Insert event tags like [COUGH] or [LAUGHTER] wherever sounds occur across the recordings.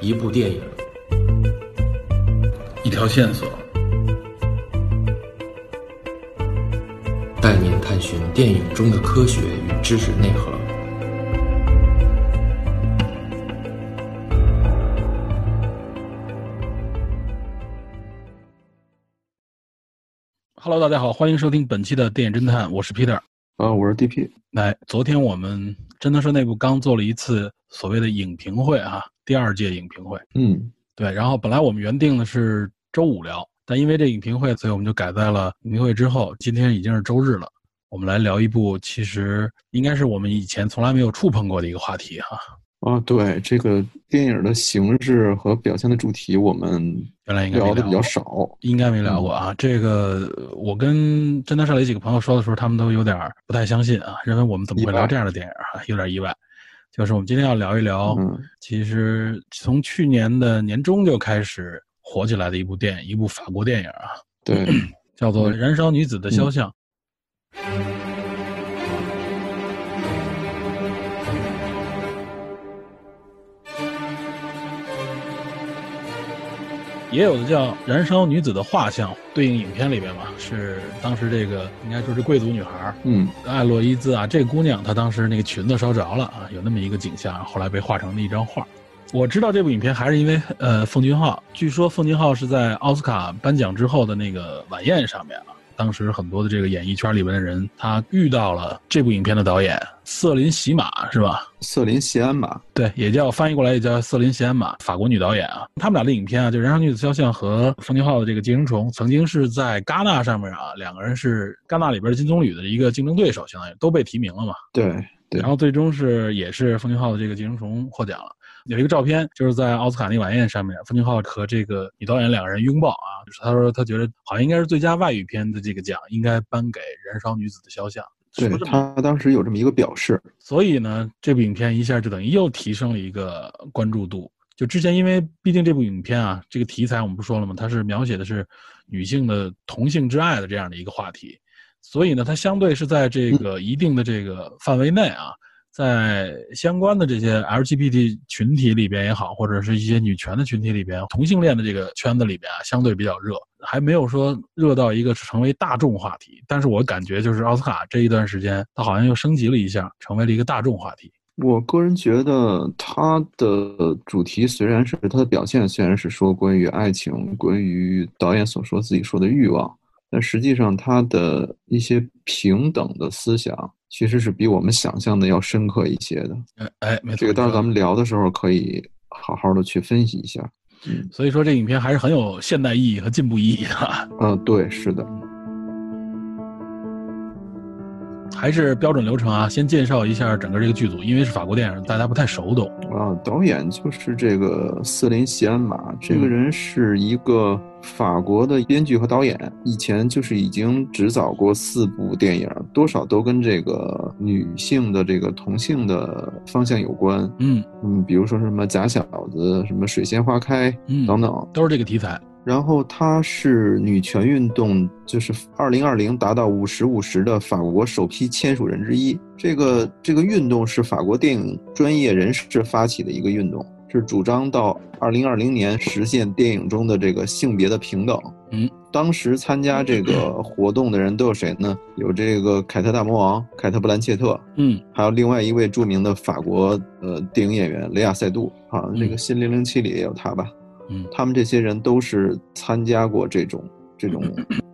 一部电影，一条线索，带您探寻电影中的科学与知识内核。Hello，大家好，欢迎收听本期的电影侦探，我是 Peter。啊，我是 DP。来，昨天我们侦探社内部刚做了一次所谓的影评会啊，第二届影评会。嗯，对，然后本来我们原定的是周五聊，但因为这影评会，所以我们就改在了影评会之后。今天已经是周日了，我们来聊一部其实应该是我们以前从来没有触碰过的一个话题哈。啊，对，这个电影的形式和表现的主题，我们原来应该聊的比较少。应该没聊过啊。这个我跟侦探社里几个朋友说的时候，他们都有点儿不太相信啊，认为我们怎么会聊这样的电影啊，有点意外。就是我们今天要聊一聊，嗯。其实从去年的年中就开始火起来的一部电影，一部法国电影啊，对，[CLEARS THROAT] 叫做《燃烧女子的肖像》。也有的叫《燃烧女子的画像》，对应影片里边嘛，是当时这个应该说是贵族女孩嗯艾洛伊兹啊，这姑娘她当时那个裙子烧着了啊，有那么一个景象，后来被画成了一张画。我知道这部影片还是因为呃奉俊昊，据说奉俊昊是在奥斯卡颁奖之后的那个晚宴上面啊，当时很多的这个演艺圈里边的人，他遇到了这部影片的导演瑟琳席玛是吧？瑟琳席安玛。对，也叫翻译过来也叫瑟琳席安玛，法国女导演啊。他们俩的影片啊，就《燃烧女子肖像》和奉俊昊的这个《寄生虫》，曾经是在戛纳上面啊，两个人是戛纳里边金棕榈的一个竞争对手，相当于都被提名了嘛。对对然后最终是也是奉俊昊的这个《寄生虫》获奖了。有一个照片，就是在奥斯卡那晚宴上面，奉俊昊和这个女导演两个人拥抱啊，就是他说他觉得好像应该是最佳外语片的这个奖应该颁给《燃烧女子的肖像》。对他当时有这么一个表示。所以呢，这部影片一下就等于又提升了一个关注度。就之前，因为毕竟这部影片啊，这个题材我们不说了吗？它是描写的是女性的同性之爱的这样的一个话题，所以呢，它相对是在这个一定的这个范围内啊，在相关的这些 LGBT 群体里边也好，或者是一些女权的群体里边，同性恋的这个圈子里边啊，相对比较热，还没有说热到一个成为大众话题。但是我感觉就是奥斯卡这一段时间，它好像又升级了一下，成为了一个大众话题。我个人觉得它的主题虽然是它的表现，虽然是说关于爱情，关于导演所说自己说的欲望，但实际上他的一些平等的思想其实是比我们想象的要深刻一些的。哎哎，没错，这个到时候咱们们聊的时候可以好好的去分析一下。嗯所以说这影片还是很有现代意义和进步意义的啊，嗯，对，是的。还是标准流程啊。先介绍一下整个这个剧组，因为是法国电影，大家不太熟懂。啊，导演就是这个瑟琳·席安玛，这个嗯人是一个法国的编剧和导演，以前就是已经执导过四部电影，多少都跟这个女性的这个同性的方向有关。嗯嗯，比如说什么假小子、什么水仙花开嗯，等等。都是这个题材。然后她是女权运动，就是二零二零达到五十五十的法国首批签署人之一。这个这个运动是法国电影专业人士发起的一个运动，是主张到二零二零年实现电影中的这个性别的平等。嗯，当时参加这个活动的人都有谁呢？有这个凯特大魔王凯特布兰切特，嗯还有另外一位著名的法国呃电影演员雷亚塞杜，好像这个《新零零七》里也有他吧。嗯。他们这些人都是参加过这种 [LAUGHS] 这种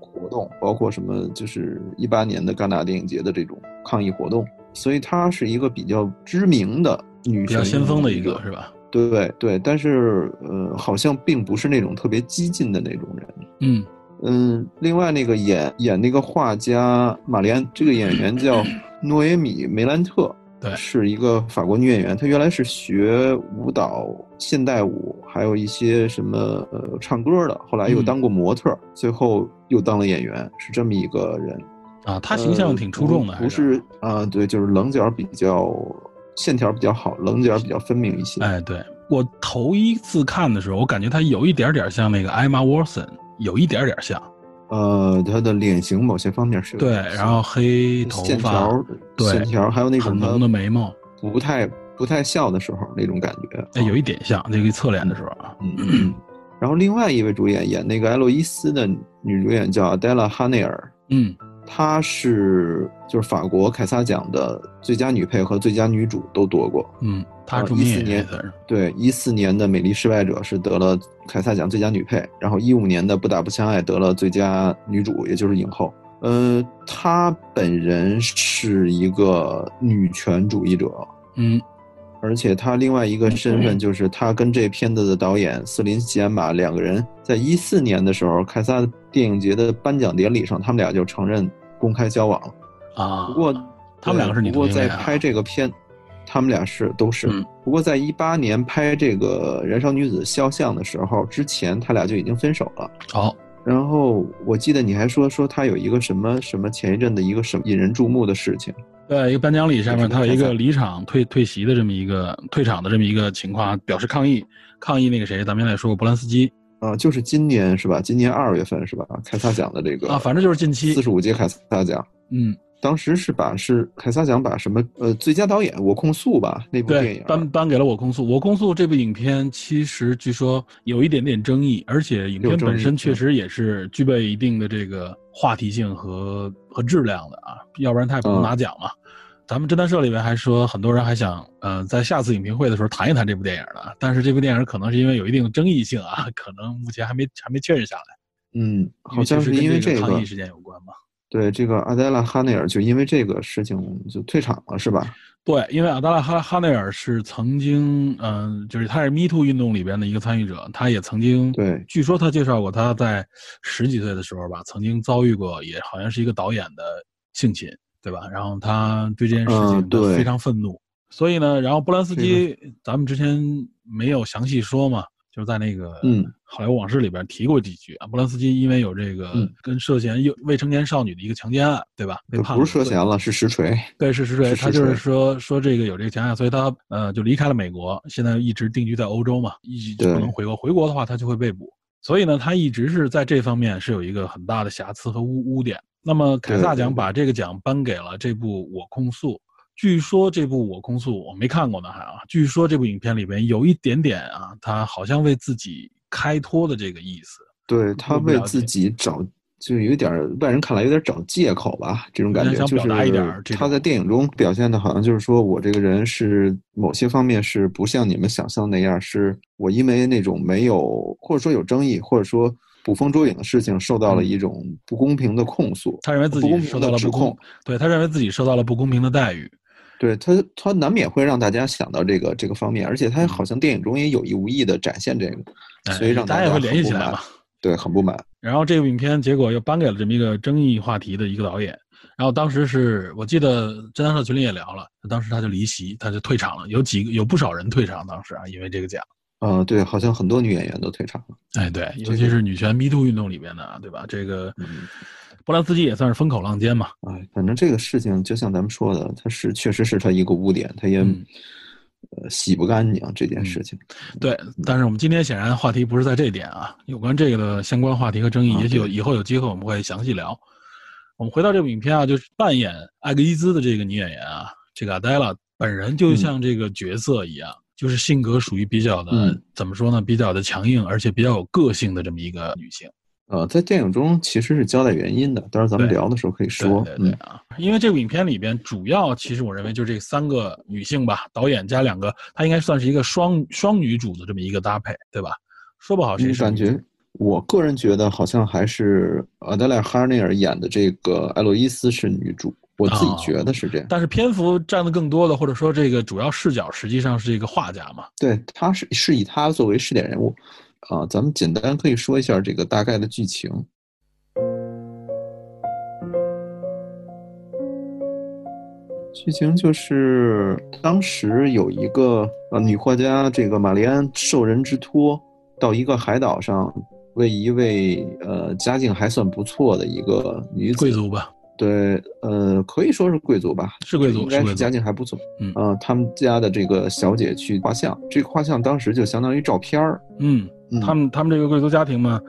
活动，包括什么就是一八年的戛纳电影节的这种抗议活动，所以她是一个比较知名的女权比较先锋的一个是吧？对对，但是呃，好像并不是那种特别激进的那种人。嗯。嗯，另外那个演演那个画家玛丽安，这个演员叫 [LAUGHS] 诺耶米梅兰特，对是一个法国女演员。她原来是学舞蹈、现代舞，还有一些什么呃唱歌的，后来又嗯当过模特，最后又当了演员，是这么一个人。啊，她形象挺出众的，不是啊、对，就是棱角比较线条比较好，棱角比较分明一些。哎，对我头一次看的时候，我感觉她有一点点像那个艾玛沃森，有一点点像。呃，他的脸型某些方面是有对然后黑头发线条，对线条，还有那种的眉毛，不太不太笑的时候那种感觉。哎，有一点像那个侧脸的时候啊。嗯。然后另外一位主演演那个艾洛伊斯的女主演叫阿黛拉·哈内尔。嗯。她是就是法国凯撒奖的最佳女配和最佳女主都夺过。嗯，她是一四年对一四年的《美丽失败者》是得了凯撒奖最佳女配，然后一五年的《不打不相爱》得了最佳女主，也就是影后。呃，她本人是一个女权主义者。嗯，而且她另外一个身份就是她跟这片子的导演瑟琳·吉安玛两个人在一四年的时候凯撒电影节的颁奖典礼上，他们俩就承认。公开交往了啊，不过他们两个是你不过在拍这个片，他们俩是都是。不过在一八年拍这个《燃烧女子肖像》的时候，之前他俩就已经分手了。好，然后我记得你还说说他有一个什么什么前一阵的一个什么引人注目的事情。对，一个颁奖礼上面，他有一个离场退退席的这么一个退场的这么一个情况，表示抗议抗议那个谁，咱们原来说过波兰斯基。啊，就是今年是吧？今年二月份是吧？凯撒奖的这个啊，反正就是近期四十五届凯撒奖。嗯，当时是把是凯撒奖把什么呃最佳导演《我控诉》吧那部电影颁颁给了《我控诉》。《我控诉》这部影片其实据说有一点点争议，而且影片本身确实也是具备一定的这个话题性和和质量的啊，要不然他也不能拿奖嘛。咱们侦探社里面还说，很多人还想，呃，在下次影评会的时候谈一谈这部电影呢。但是这部电影可能是因为有一定争议性啊，可能目前还没还没确认下来。嗯，好像是因为这个抗议事件有关吧？对，这个阿黛拉·哈内尔就因为这个事情就退场了，是吧？对，因为阿黛拉·哈哈内尔是曾经，嗯，就是他是 Me Too 运动里边的一个参与者，他也曾经，对，据说他介绍过他在十几岁的时候吧，曾经遭遇过，也好像是一个导演的性侵。对吧？然后他对这件事情非常愤怒，所以呢，然后波兰斯基，咱们之前没有详细说嘛，就是在那个嗯好莱坞往事里边提过几句啊。波兰斯基因为有这个跟涉嫌幼未成年少女的一个强奸案，对吧？被判不是涉嫌了，是实锤。对，是实锤。他就是说说这个有这个强奸案，所以他呃就离开了美国，现在一直定居在欧洲嘛，一直不能回国。回国的话，他就会被捕。所以呢，他一直是在这方面是有一个很大的瑕疵和污污点。那么凯撒奖把这个奖颁给了这部《我控诉》，据说这部《我控诉》我没看过呢，还啊，据说这部影片里边有一点点啊，他好像为自己开脱的这个意思。对他为自己找，就有点外人看来有点找借口吧，这种感觉就是他在电影中表现的好像就是说我这个人是某些方面是不像你们想象那样，是我因为那种没有或者说有争议，或者说。捕风捉影的事情受到了一种不公平的控诉，他认为自己受到了不公，对他认为自己受到了不公平的待遇，对他他难免会让大家想到这个这个方面，而且他好像电影中也有意无意的展现这个，所以让大家也会联系起来嘛，对，很不满。然后这个影片结果又颁给了这么一个争议话题的一个导演，然后当时是我记得侦探社群里也聊了，当时他就离席，他就退场了，有几个有不少人退场，当时啊，因为这个奖。啊，对，好像很多女演员都退场了。哎，对，尤其是女权 Me Too 运动里边的，对吧？这个波兰斯基也算是风口浪尖嘛。哎，反正这个事情就像咱们说的，他是确实是他一个污点，他也呃洗不干净这件事情。对，但是我们今天显然话题不是在这点啊，有关这个的相关话题和争议，也许有以后有机会我们会详细聊。我们回到这部影片啊，就是扮演艾格伊兹的这个女演员啊，这个阿黛拉本人就像这个角色一样。就是性格属于比较的，怎么说呢？比较的强硬，而且比较有个性的这么一个女性。呃，在电影中其实是交代原因的，到时候咱们聊的时候可以说。对对啊，因为这部影片里边主要其实我认为就这三个女性吧，导演加两个，她应该算是一个双双女主的这么一个搭配，对吧？说不好谁是。感觉，我个人觉得好像还是阿德莱·哈内尔演的这个艾洛伊斯是女主。我自己觉得是这样，但是篇幅占的更多的，或者说这个主要视角实际上是一个画家嘛？对，他是是以他作为试点人物，啊，咱们简单可以说一下这个大概的剧情。剧情就是当时有一个呃女画家，这个玛丽安受人之托，到一个海岛上，为一位呃家境还算不错的一个女子贵族吧。对，呃，可以说是贵族吧，是贵族，应该是家境还不错。嗯，啊，他们家的这个小姐去画像，这个画像当时就相当于照片儿。嗯，他们他们这个贵族家庭嘛，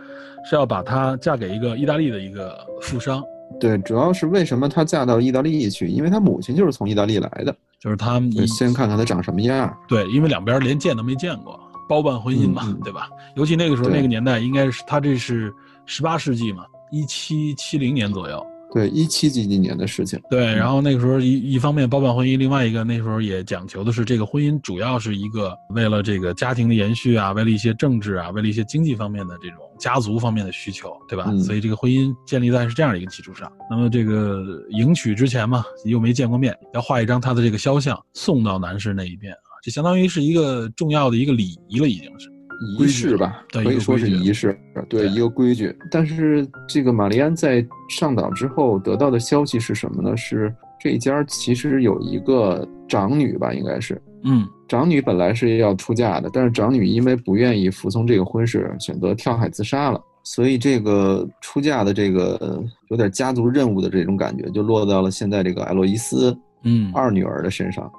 是要把她嫁给一个意大利的一个富商。对，主要是为什么她嫁到意大利去？因为她母亲就是从意大利来的。就是他们先看看她长什么样。对，因为两边连见都没见过，包办婚姻嘛，对吧？尤其那个时候那个年代，应该是她这是十八世纪嘛，一七七零年左右。对，一七几几年的事情。对，嗯然后那个时候一一方面包办婚姻，另外一个那时候也讲求的是这个婚姻主要是一个为了这个家庭的延续啊，为了一些政治啊，为了一些经济方面的这种家族方面的需求，对吧？嗯所以这个婚姻建立在是这样的一个基础上。那么这个迎娶之前嘛，又没见过面，要画一张他的这个肖像送到男士那一边啊，这相当于是一个重要的一个礼仪了，已经是。仪式吧，可以说是仪式，对对一个规矩。但是这个玛丽安在上岛之后得到的消息是什么呢？是这一家其实有一个长女吧，应该是嗯长女本来是要出嫁的，但是长女因为不愿意服从这个婚事，选择跳海自杀了。所以这个出嫁的这个有点家族任务的这种感觉，就落到了现在这个艾洛伊斯嗯，二女儿的身上。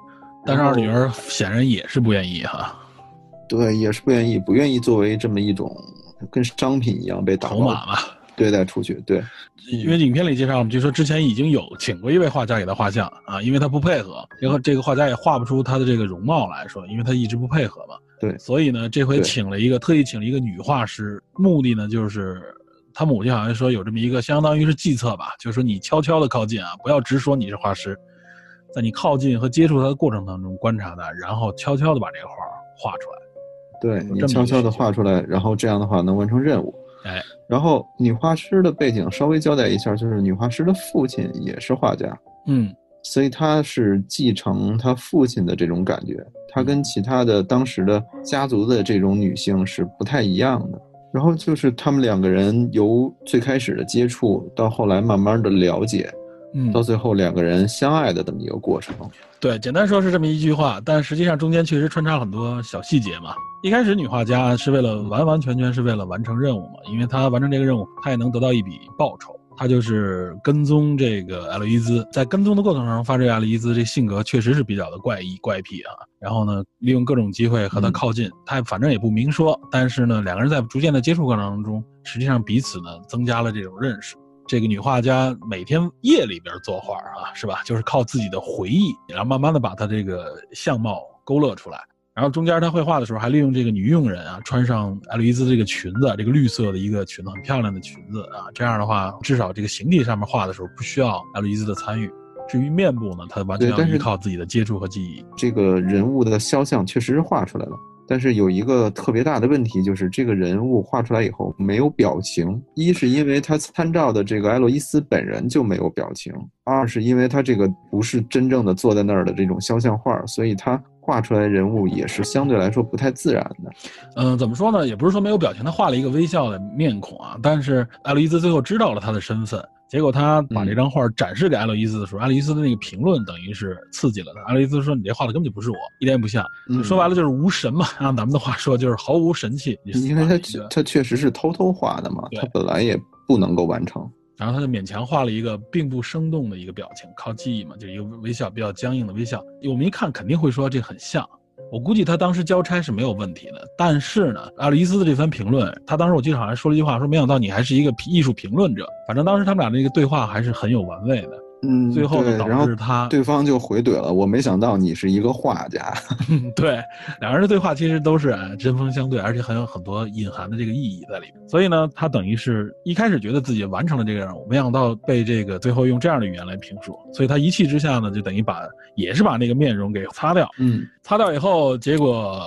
但是二女儿显然也是不愿意哈，对也是不愿意，不愿意作为这么一种跟商品一样被打包筹码嘛。对待出去。对，因为影片里介绍，我们就说之前已经有请过一位画家给他画像啊，因为他不配合，然后这个画家也画不出他的这个容貌来说，因为他一直不配合嘛。对所以呢，这回请了一个特意请了一个女画师，目的呢就是他母亲好像说有这么一个相当于是计策吧，就是说你悄悄的靠近啊，不要直说你是画师，在你靠近和接触他的过程当中观察他，然后悄悄的把这个画画出来。对你悄悄的画出来，然后这样的话能完成任务。哎，然后女画师的背景稍微交代一下，就是女画师的父亲也是画家，嗯所以她是继承她父亲的这种感觉，她跟其他的当时的家族的这种女性是不太一样的。然后就是他们两个人由最开始的接触，到后来慢慢的了解，嗯到，最后两个人相爱的这么一个过程。对，简单说是这么一句话，但实际上中间确实穿插很多小细节嘛。一开始女画家是为了完完全全是为了完成任务嘛，因为她完成这个任务，她也能得到一笔报酬。她就是跟踪这个艾洛伊兹，在跟踪的过程中发现艾洛伊兹这性格确实是比较的怪异怪癖啊。然后呢，利用各种机会和他嗯靠近，他反正也不明说，但是呢，两个人在逐渐的接触过程当中，实际上彼此呢增加了这种认识。这个女画家每天夜里边作画啊，是吧？就是靠自己的回忆，然后慢慢的把她这个相貌勾勒出来。然后中间他绘画的时候，还利用这个女佣人啊，穿上艾洛伊兹这个裙子，这个绿色的一个裙子，很漂亮的裙子啊。这样的话，至少这个形体上面画的时候不需要艾洛伊兹的参与。至于面部呢，他完全是依靠自己的接触和记忆。这个人物的肖像确实是画出来了，但是有一个特别大的问题，就是这个人物画出来以后没有表情。一是因为他参照的这个爱洛伊斯本人就没有表情，二是因为他这个不是真正的坐在那儿的这种肖像画，所以他画出来的人物也是相对来说不太自然的。嗯，怎么说呢？也不是说没有表情，他画了一个微笑的面孔啊。但是艾洛伊兹最后知道了他的身份，结果他把这张画展示给艾洛伊兹的时候，艾洛伊兹的那个评论等于是刺激了他。艾洛伊兹说：“你这画的根本就不是我，一点也不像。嗯说白了就是无神嘛，按咱们的话说就是毫无神气。因为他他确实是偷偷画的嘛，他本来也不能够完成。然后他就勉强画了一个并不生动的一个表情，靠记忆嘛，就一个微笑，比较僵硬的微笑。我们一看肯定会说这很像。我估计他当时交差是没有问题的，但是呢，阿里伊斯的这番评论，他当时我记得好像说了一句话，说没想到你还是一个艺术评论者。反正当时他们俩那个对话还是很有玩味的。嗯，最后呢，导致他对方就回怼了，我没想到你是一个画家。[LAUGHS] 对，两个人的对话其实都是呃针锋相对，而且还有很多隐含的这个意义在里面。所以呢，他等于是一开始觉得自己完成了这个任务，没想到被这个最后用这样的语言来评述，所以他一气之下呢，就等于把也是把那个面容给擦掉。嗯，擦掉以后，结果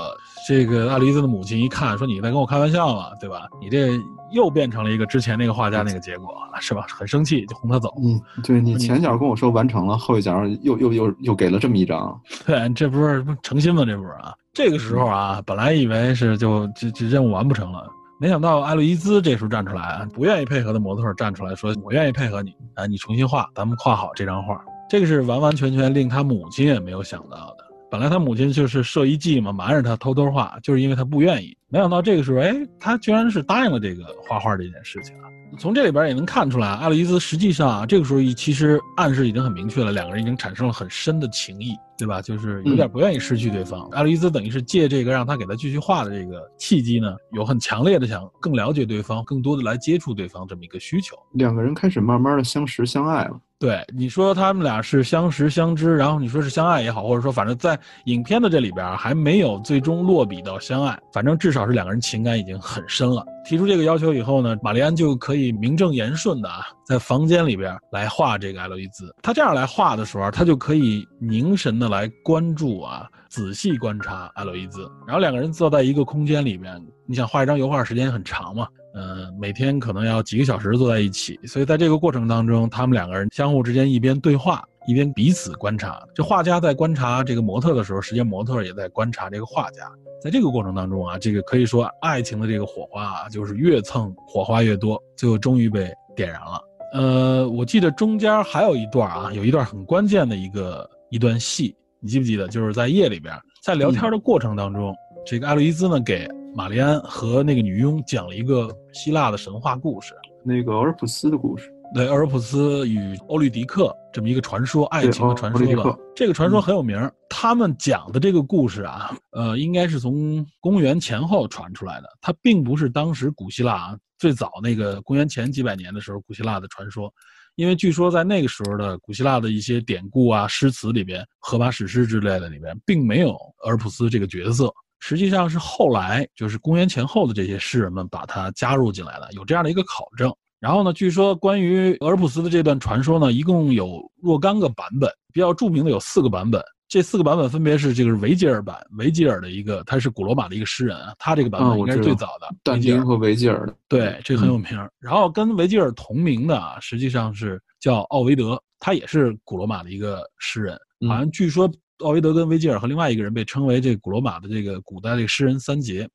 这个爱丽丝的母亲一看，说你在跟我开玩笑嘛，对吧？你这又变成了一个之前那个画家那个结果，是吧？很生气，就轰他走。嗯，对你你前脚跟我说完成了，后一脚又又又又给了这么一张。对，这不是诚心吗？这不是啊？这个时候啊，本来以为是就这这任务完不成了，没想到爱洛伊兹这时候站出来，不愿意配合的模特儿站出来说：“我愿意配合你，啊，你重新画，咱们画好这张画。”这个是完完全全令他母亲也没有想到的。本来他母亲就是设一计嘛，瞒着他偷偷画，就是因为他不愿意。没想到这个时候，哎，他居然是答应了这个画画这件事情啊。从这里边也能看出来，爱丽丝实际上啊，这个时候其实暗示已经很明确了，两个人已经产生了很深的情谊，对吧？就是有点不愿意失去对方。艾洛伊兹等于是借这个让他给他继续画的这个契机呢，有很强烈的想更了解对方，更多的来接触对方这么一个需求。两个人开始慢慢的相识相爱了。对，你说他们俩是相识相知，然后你说是相爱也好，或者说反正在影片的这里边还没有最终落笔到相爱，反正至少是两个人情感已经很深了。提出这个要求以后呢，玛丽安就可以名正言顺的啊，在房间里边来画这个艾洛伊兹。他这样来画的时候，他就可以凝神的来关注啊，仔细观察艾洛伊兹。然后两个人坐在一个空间里边，你想画一张油画时间很长嘛？嗯，每天可能要几个小时坐在一起，所以在这个过程当中，他们两个人相互之间一边对话，一边彼此观察。这画家在观察这个模特的时候，实际上模特也在观察这个画家。在这个过程当中啊，这个可以说爱情的这个火花啊，就是越蹭火花越多，最后终于被点燃了。呃，我记得中间还有一段啊，有一段很关键的一个一段戏，你记不记得？就是在夜里边，在聊天的过程当中，这个艾洛伊兹呢给。玛丽安和那个女佣讲了一个希腊的神话故事，那个俄尔普斯的故事。对，俄尔普斯与欧律狄克这么一个传说，爱情的传说吧。这个传说很有名。他们讲的这个故事啊，呃，应该是从公元前后传出来的。它并不是当时古希腊啊最早那个公元前几百年的时候古希腊的传说，因为据说在那个时候的古希腊的一些典故啊、诗词里边，荷马史诗之类的里边，并没有俄尔普斯这个角色。实际上是后来，就是公元前后的这些诗人们把它加入进来了，有这样的一个考证。然后呢，据说关于俄尔普斯的这段传说呢，一共有若干个版本，比较著名的有四个版本。这四个版本分别是这个是维吉尔版，维吉尔的一个，他是古罗马的一个诗人啊，他这个版本应该是最早的。但丁和维吉尔的，对，这个很有名。然后跟维吉尔同名的啊，实际上是叫奥维德，他也是古罗马的一个诗人，好像据说。奥维德跟维吉尔和另外一个人被称为这古罗马的这个古代这个诗人三杰，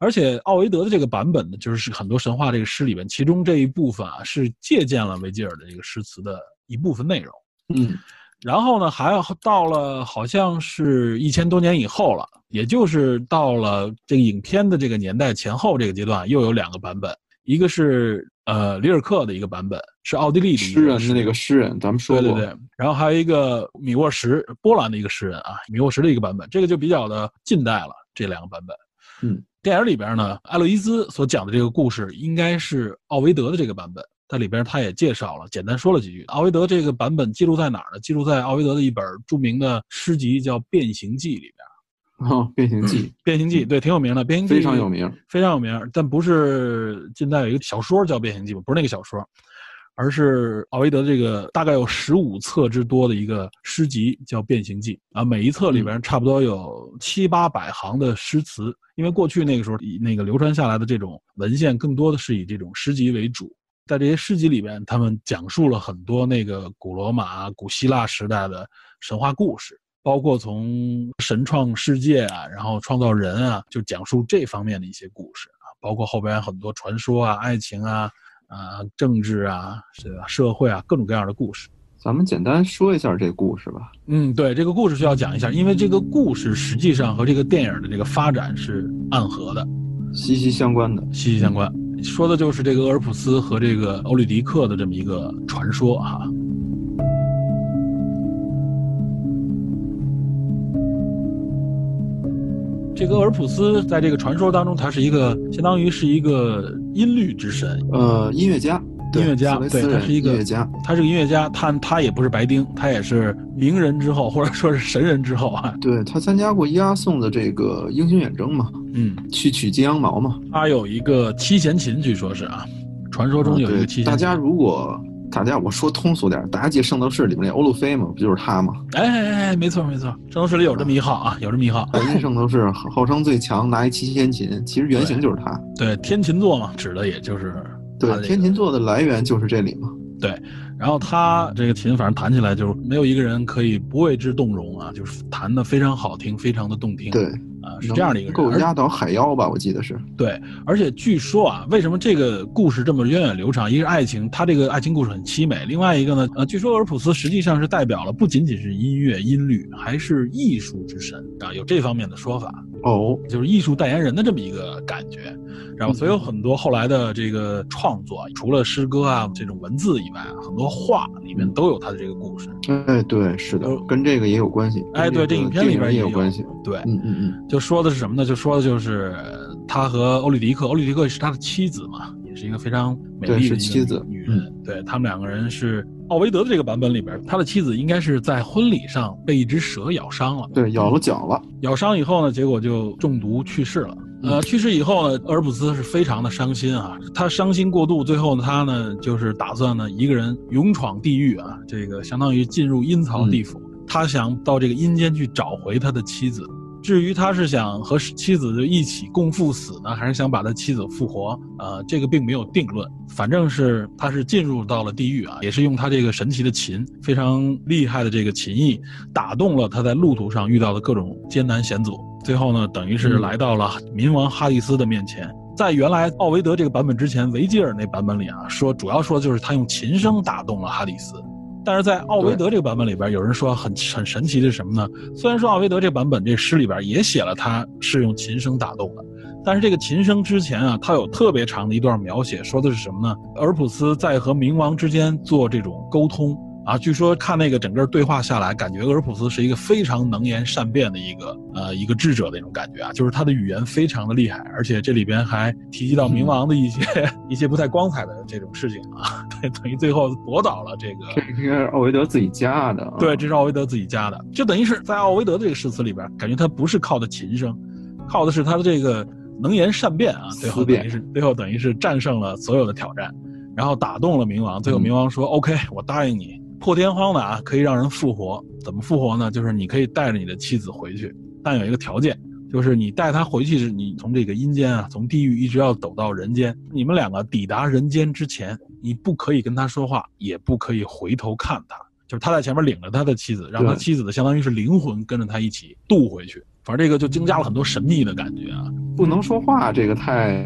而且奥维德的这个版本呢，就是很多神话这个诗里边，其中这一部分啊是借鉴了维吉尔的这个诗词的一部分内容。嗯，然后呢，还要到了好像是一千多年以后了，也就是到了这个影片的这个年代前后这个阶段，又有两个版本，一个是。呃，里尔克的一个版本是奥地利的诗人是那个诗人，咱们说过。对对对。然后还有一个米沃什，波兰的一个诗人啊，米沃什的一个版本，这个就比较的近代了。这两个版本，嗯，电影里边呢，艾洛伊兹所讲的这个故事应该是奥维德的这个版本，在里边他也介绍了，简单说了几句。奥维德这个版本记录在哪儿呢？记录在奥维德的一本著名的诗集叫《变形记》里边。哦，变形记，变形记，对，挺有名的。变形记非常有名，非常有名。但不是近代有一个小说叫《变形记》不是那个小说，而是奥维德这个大概有十五册之多的一个诗集叫《变形记》啊。每一册里边差不多有七八百行的诗词，因为过去那个时候以那个流传下来的这种文献更多的是以这种诗集为主，在这些诗集里边，他们讲述了很多那个古罗马、古希腊时代的神话故事。包括从神创世界啊，然后创造人啊，就讲述这方面的一些故事啊，包括后边很多传说啊、爱情啊、啊政治啊、是吧？社会啊，各种各样的故事。咱们简单说一下这个故事吧。嗯，对，这个故事需要讲一下，因为这个故事实际上和这个电影的这个发展是暗合的，息息相关的，息息相关。说的就是这个俄尔普斯和这个欧律狄克的这么一个传说哈。这个俄尔普斯在这个传说当中，他是一个相当于是一个音律之神，呃，音乐家，音乐家，对，他是一个音乐家，他是个音乐家，他他也不是白丁，他也是名人之后，[LAUGHS] 或者说是神人之后啊。对他参加过押送的这个英雄远征嘛，嗯，去取金羊毛嘛。他有一个七弦琴，据说是啊，传说中有一个七弦琴。大家如果。大家我说通俗点，大家记《圣斗士》里面那欧路飞嘛？不就是他吗？哎哎哎，没错没错，《圣斗士》里有这么一号啊，有这么一号。本圣斗士 [LAUGHS] 号称最强，拿一七弦琴，其实原型就是他。对，天琴座嘛，指的也就是对天琴座的来源就是这里嘛。对，然后他这个琴反正弹起来就是没有一个人可以不为之动容啊，就是弹的非常好听，非常的动听。对。啊是这样的一个够压倒海妖吧？我记得是对，而且据说啊，为什么这个故事这么源远流长？一个爱情，他这个爱情故事很凄美；另外一个呢，呃，据说俄尔普斯实际上是代表了不仅仅是音乐音律，还是艺术之神啊，有这方面的说法哦，就是艺术代言人的这么一个感觉。然后，所以有很多后来的这个创作，除了诗歌啊这种文字以外，很多画里面都有他的这个故事。哎，对，是的，跟这个也有关系。哎，对，这影片里边也有关系。对，嗯嗯嗯，就说的是什么呢？就说的就是他和欧律狄克，欧律狄克是他的妻子嘛，也是一个非常美丽的妻子女人。对他们两个人是奥维德的这个版本里边，他的妻子应该是在婚礼上被一只蛇咬伤了，对，咬了脚了。咬伤以后呢，结果就中毒去世了。呃，去世以后呢，俄尔普斯是非常的伤心啊，他伤心过度，最后呢，他呢就是打算呢一个人勇闯地狱啊，这个相当于进入阴曹地府，他想到这个阴间去找回他的妻子。至于他是想和妻子就一起共赴死呢，还是想把他妻子复活？呃，这个并没有定论。反正是他是进入到了地狱啊，也是用他这个神奇的琴，非常厉害的这个琴艺，打动了他在路途上遇到的各种艰难险阻。最后呢，等于是来到了冥王哈迪斯的面前。在原来奥维德这个版本之前，维吉尔那版本里啊，说主要说就是他用琴声打动了哈迪斯。但是在奥维德这个版本里边，有人说很很神奇的是什么呢？虽然说奥维德这版本这诗里边也写了他是用琴声打动的，但是这个琴声之前啊，他有特别长的一段描写，说的是什么呢？俄尔普斯在和冥王之间做这种沟通。啊，据说看那个整个对话下来，感觉俄尔普斯是一个非常能言善辩的一个呃一个智者那种感觉啊，就是他的语言非常的厉害，而且这里边还提及到冥王的一些 [LAUGHS] 一些不太光彩的这种事情啊，对，等于最后驳倒了这个。这应该是奥维德自己加的。对，这是奥维德自己加的，就等于是在奥维德这个诗词里边，感觉他不是靠的琴声，靠的是他的这个能言善辩啊，最后等于是最后等于是战胜了所有的挑战，然后打动了冥王，最后冥王说 OK，我答应你。破天荒的啊，可以让人复活。怎么复活呢？就是你可以带着你的妻子回去，但有一个条件，就是你带她回去是，你从这个阴间啊，从地狱一直要走到人间。你们两个抵达人间之前，你不可以跟他说话，也不可以回头看他。就是他在前面领着他的妻子，让他妻子的相当于是灵魂跟着他一起渡回去。反正这个就增加了很多神秘的感觉啊。不能说话，这个太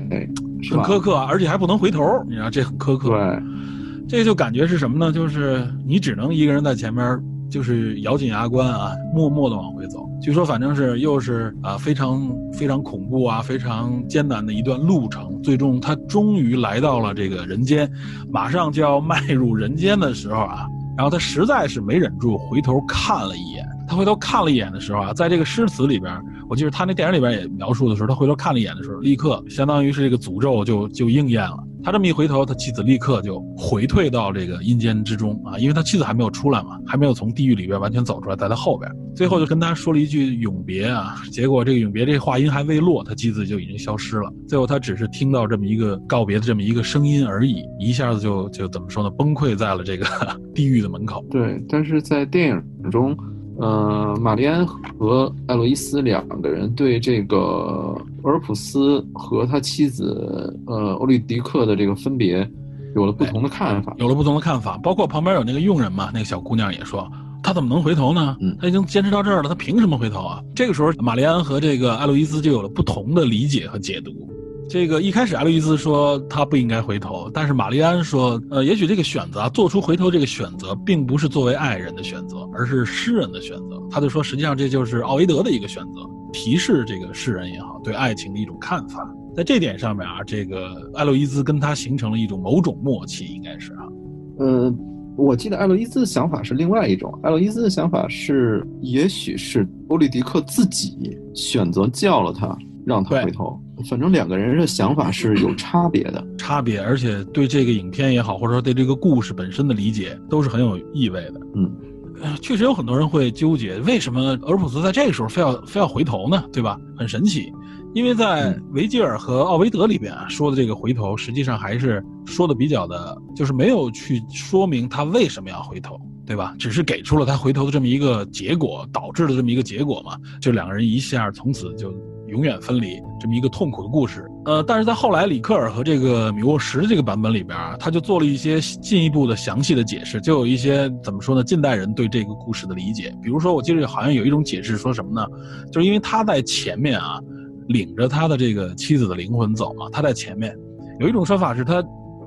很苛刻，而且还不能回头，你知道这很苛刻。对。这就感觉是什么呢？就是你只能一个人在前面，就是咬紧牙关啊，默默的往回走。据说反正是又是啊非常非常恐怖啊，非常艰难的一段路程。最终他终于来到了这个人间，马上就要迈入人间的时候啊，然后他实在是没忍住回头看了一眼。他回头看了一眼的时候啊，在这个诗词里边，我记得他那电影里边也描述的时候，他回头看了一眼的时候，立刻相当于是这个诅咒就就应验了。他这么一回头，他妻子立刻就回退到这个阴间之中啊，因为他妻子还没有出来嘛，还没有从地狱里边完全走出来，在他后边。最后就跟他说了一句永别啊，结果这个永别这话音还未落，他妻子就已经消失了。最后他只是听到这么一个告别的这么一个声音而已，一下子就就怎么说呢，崩溃在了这个 [LAUGHS] 地狱的门口。对，但是在电影中。呃，玛丽安和艾洛伊斯两个人对这个俄尔普斯和他妻子呃欧利迪克的这个分别有了不同的看法，有了不同的看法。包括旁边有那个佣人嘛，那个小姑娘也说，他怎么能回头呢？嗯，他已经坚持到这儿了，他凭什么回头啊？这个时候，玛丽安和这个艾洛伊斯就有了不同的理解和解读。这个一开始，艾洛伊斯说他不应该回头，但是玛丽安说，呃，也许这个选择啊，做出回头这个选择，并不是作为爱人的选择，而是诗人的选择。他就说，实际上这就是奥维德的一个选择，提示这个世人也好，对爱情的一种看法。在这点上面啊，这个艾洛伊兹跟他形成了一种某种默契，应该是啊。呃，我记得艾洛伊兹的想法是另外一种，艾洛伊兹的想法是，也许是欧利迪克自己选择叫了他。让他回头，反正两个人的想法是有差别的，差别，而且对这个影片也好，或者说对这个故事本身的理解都是很有意味的。嗯，确实有很多人会纠结，为什么俄尔普斯在这个时候非要非要回头呢？对吧？很神奇，因为在维吉尔和奥维德里边啊说的这个回头，实际上还是说的比较的，就是没有去说明他为什么要回头，对吧？只是给出了他回头的这么一个结果，导致了这么一个结果嘛，就两个人一下从此就。永远分离这么一个痛苦的故事，呃，但是在后来里克尔和这个米沃什这个版本里边，他就做了一些进一步的详细的解释，就有一些怎么说呢？近代人对这个故事的理解，比如说，我记得好像有一种解释说什么呢？就是因为他在前面啊，领着他的这个妻子的灵魂走嘛，他在前面。有一种说法是他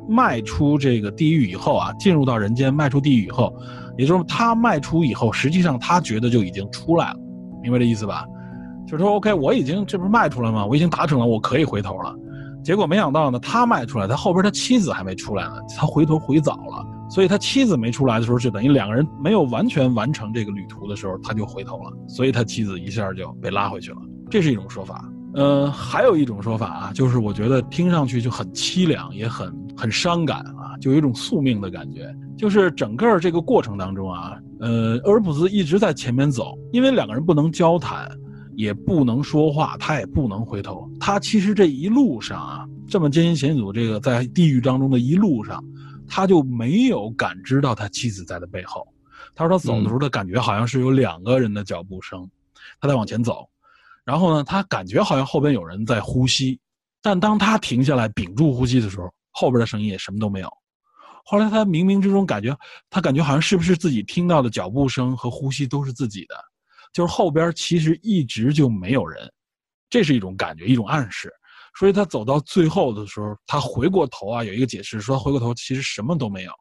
迈出这个地狱以后啊，进入到人间，迈出地狱以后，也就是他迈出以后，实际上他觉得就已经出来了，明白这意思吧？就是说，OK，我已经这不是卖出来吗？我已经达成了，我可以回头了。结果没想到呢，他卖出来，他后边他妻子还没出来呢，他回头回早了。所以他妻子没出来的时候，就等于两个人没有完全完成这个旅途的时候，他就回头了。所以他妻子一下就被拉回去了。这是一种说法。呃，还有一种说法啊，就是我觉得听上去就很凄凉，也很很伤感啊，就有一种宿命的感觉。就是整个这个过程当中啊，呃，俄尔普斯一直在前面走，因为两个人不能交谈，也不能说话，他也不能回头。他其实这一路上啊，这么艰辛险阻，这个在地狱当中的一路上，他就没有感知到他妻子在的背后。他说他走的时候，他感觉好像是有两个人的脚步声，他在往前走，然后呢，他感觉好像后边有人在呼吸，但当他停下来屏住呼吸的时候，后边的声音也什么都没有。后来他冥冥之中感觉，他感觉好像是不是自己听到的脚步声和呼吸都是自己的，就是后边其实一直就没有人，这是一种感觉，一种暗示。所以他走到最后的时候，他回过头啊，有一个解释说回过头其实什么都没有。